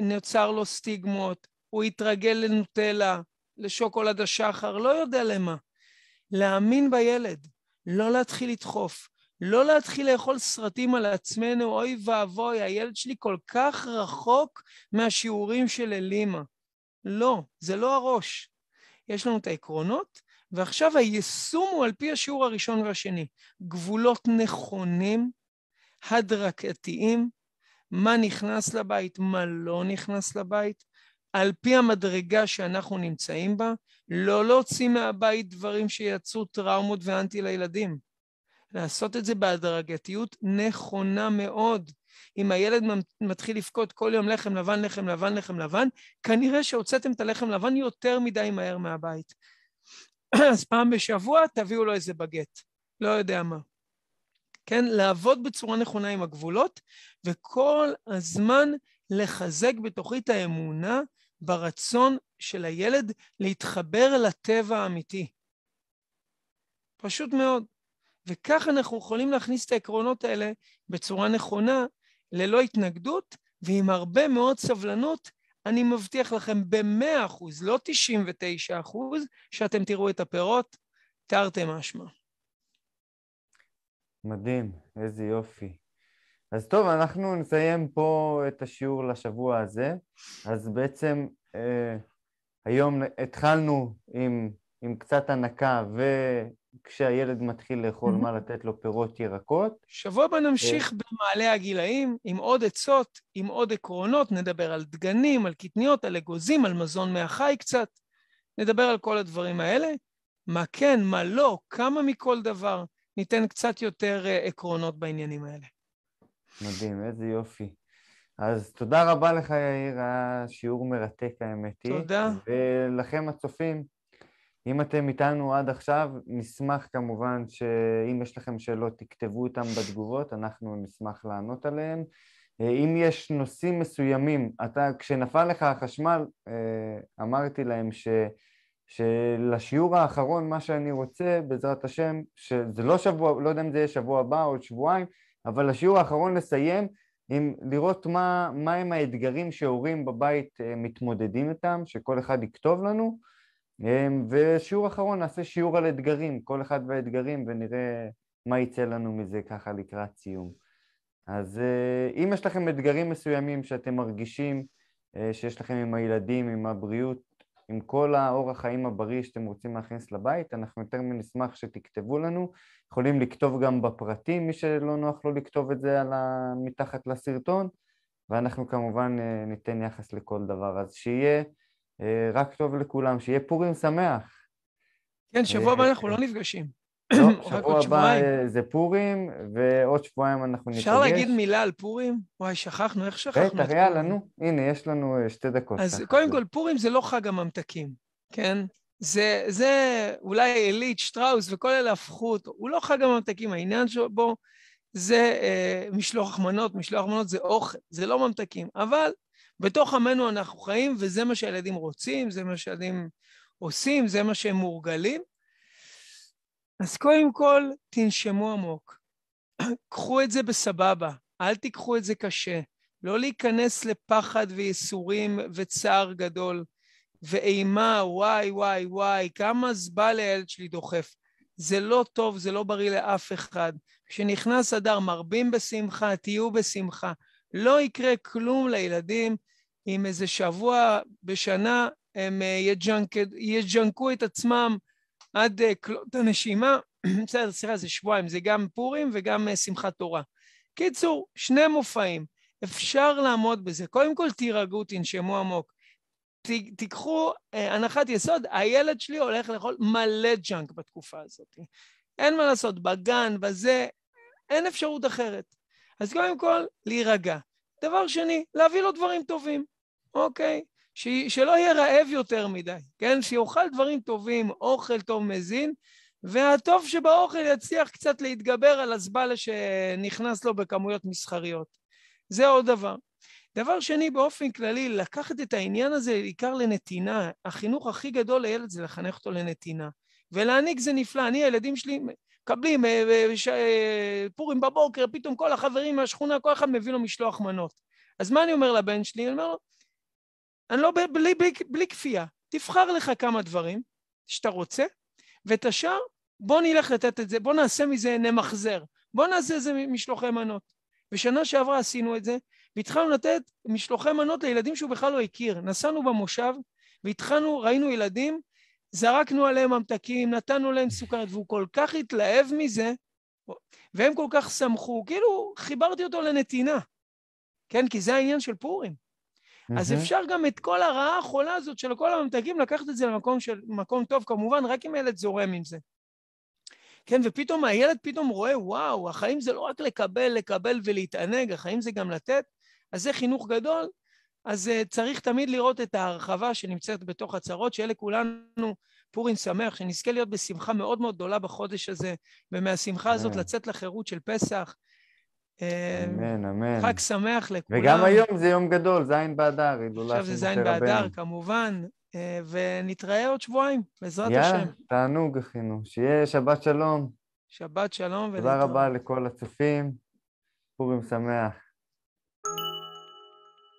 נוצר לו סטיגמות, הוא יתרגל לנוטלה, לשוקולד השחר, לא יודע למה. להאמין בילד, לא להתחיל לדחוף, לא להתחיל לאכול סרטים על עצמנו, אוי ואבוי, הילד שלי כל כך רחוק מהשיעורים של אלימה. לא, זה לא הראש. יש לנו את העקרונות, ועכשיו היישום הוא על פי השיעור הראשון והשני. גבולות נכונים, הדרקתיים, מה נכנס לבית, מה לא נכנס לבית, על פי המדרגה שאנחנו נמצאים בה, לא להוציא מהבית דברים שיצרו טראומות ואנטי לילדים. לעשות את זה בהדרגתיות נכונה מאוד. אם הילד מתחיל לבכות כל יום לחם לבן, לחם לבן, לחם לבן, כנראה שהוצאתם את הלחם לבן יותר מדי מהר מהבית. אז פעם בשבוע תביאו לו איזה בגט, לא יודע מה. כן? לעבוד בצורה נכונה עם הגבולות, וכל הזמן לחזק בתוכי את האמונה ברצון של הילד להתחבר לטבע האמיתי. פשוט מאוד. וכך אנחנו יכולים להכניס את העקרונות האלה בצורה נכונה, ללא התנגדות ועם הרבה מאוד סבלנות. אני מבטיח לכם במאה אחוז, לא 99 אחוז, שאתם תראו את הפירות, תרתי משמע. מדהים, איזה יופי. אז טוב, אנחנו נסיים פה את השיעור לשבוע הזה. אז בעצם אה, היום התחלנו עם, עם קצת הנקה, וכשהילד מתחיל לאכול, מה לתת לו פירות ירקות. שבוע הבא נמשיך אה, במעלה הגילאים עם עוד עצות, עם עוד עקרונות, נדבר על דגנים, על קטניות, על אגוזים, על מזון מהחי קצת. נדבר על כל הדברים האלה. מה כן, מה לא, כמה מכל דבר. ניתן קצת יותר אה, עקרונות בעניינים האלה. מדהים, איזה יופי. אז תודה רבה לך, יאיר, היה שיעור מרתק, האמת היא. תודה. ולכם הצופים, אם אתם איתנו עד עכשיו, נשמח כמובן שאם יש לכם שאלות, תכתבו אותם בתגובות, אנחנו נשמח לענות עליהן. אה, אם יש נושאים מסוימים, אתה, כשנפל לך החשמל, אה, אמרתי להם ש... שלשיעור האחרון, מה שאני רוצה, בעזרת השם, שזה לא שבוע, לא יודע אם זה יהיה שבוע הבא או עוד שבועיים, אבל לשיעור האחרון לסיים עם לראות מה, מה הם האתגרים שהורים בבית מתמודדים איתם, שכל אחד יכתוב לנו, ושיעור אחרון נעשה שיעור על אתגרים, כל אחד והאתגרים, ונראה מה יצא לנו מזה ככה לקראת סיום. אז אם יש לכם אתגרים מסוימים שאתם מרגישים שיש לכם עם הילדים, עם הבריאות, עם כל האורח חיים הבריא שאתם רוצים להכניס לבית, אנחנו יותר מנשמח שתכתבו לנו. יכולים לכתוב גם בפרטים, מי שלא נוח לו לכתוב את זה על ה... מתחת לסרטון, ואנחנו כמובן אה, ניתן יחס לכל דבר. אז שיהיה אה, רק טוב לכולם, שיהיה פורים שמח. כן, שבוע הבא אנחנו לא נפגשים. לא, שבוע הבא זה פורים, ועוד שבועיים אנחנו ניפגש. אפשר להגיד מילה על פורים? וואי, שכחנו, איך שכחנו? בטח, יאללה, נו, הנה, יש לנו אה, שתי דקות. אז קודם כל, פורים זה לא חג הממתקים, כן? זה, זה אולי אליט, שטראוס וכל אלה הפכו אותו. הוא לא חג הממתקים, העניין שבו זה אה, משלוח מנות, משלוח מנות זה אוכל, זה לא ממתקים. אבל בתוך עמנו אנחנו חיים, וזה מה שהילדים רוצים, זה מה שהילדים עושים, זה מה שהם מורגלים. אז קודם כל, תנשמו עמוק. קחו את זה בסבבה, אל תיקחו את זה קשה. לא להיכנס לפחד וייסורים וצער גדול ואימה, וואי, וואי, וואי, כמה זבל הילד שלי דוחף. זה לא טוב, זה לא בריא לאף אחד. כשנכנס אדר, מרבים בשמחה, תהיו בשמחה. לא יקרה כלום לילדים אם איזה שבוע בשנה הם אה, יג'נקו את עצמם עד אה, כלות הנשימה, בסדר, סליחה, זה שבועיים, זה גם פורים וגם אה, שמחת תורה. קיצור, שני מופעים, אפשר לעמוד בזה. קודם כל תירגעו, תנשמו עמוק. תיקחו אה, הנחת יסוד, הילד שלי הולך לאכול מלא ג'אנק בתקופה הזאת. אין מה לעשות, בגן, בזה, אין אפשרות אחרת. אז קודם כל, להירגע. דבר שני, להביא לו דברים טובים, אוקיי? ש... שלא יהיה רעב יותר מדי, כן? שיאכל דברים טובים, אוכל טוב מזין, והטוב שבאוכל יצליח קצת להתגבר על הזבלה שנכנס לו בכמויות מסחריות. זה עוד דבר. דבר שני, באופן כללי, לקחת את העניין הזה בעיקר לנתינה. החינוך הכי גדול לילד זה לחנך אותו לנתינה. ולהעניק זה נפלא. אני, הילדים שלי מקבלים אה, אה, אה, פורים בבוקר, פתאום כל החברים מהשכונה, כל אחד מביא לו משלוח מנות. אז מה אני אומר לבן שלי? אני אומר לו, אני לא, בלי, בלי, בלי כפייה. תבחר לך כמה דברים שאתה רוצה, ואת השאר, בוא נלך לתת את זה, בוא נעשה מזה נמחזר. בוא נעשה איזה משלוחי מנות. בשנה שעברה עשינו את זה, והתחלנו לתת משלוחי מנות לילדים שהוא בכלל לא הכיר. נסענו במושב, והתחלנו, ראינו ילדים, זרקנו עליהם ממתקים, נתנו להם סוכרת, והוא כל כך התלהב מזה, והם כל כך שמחו, כאילו חיברתי אותו לנתינה. כן, כי זה העניין של פורים. אז אפשר גם את כל הרעה החולה הזאת של כל הממתקים לקחת את זה למקום של, מקום טוב, כמובן, רק אם הילד זורם עם זה. כן, ופתאום הילד פתאום רואה, וואו, החיים זה לא רק לקבל, לקבל ולהתענג, החיים זה גם לתת, אז זה חינוך גדול. אז uh, צריך תמיד לראות את ההרחבה שנמצאת בתוך הצרות, שיהיה לכולנו פורים שמח, שנזכה להיות בשמחה מאוד מאוד גדולה בחודש הזה, ומהשמחה הזאת לצאת לחירות של פסח. אמן, אמן. חג שמח לכולם. וגם היום זה יום גדול, ז' באדר, הילולה עכשיו זה ז' באדר, כמובן, אה, ונתראה עוד שבועיים, בעזרת יאללה, השם. יאללה, תענוג, אחינו. שיהיה שבת שלום. שבת שלום ולהתראות. תודה רבה לכל הצופים, פורים שמח.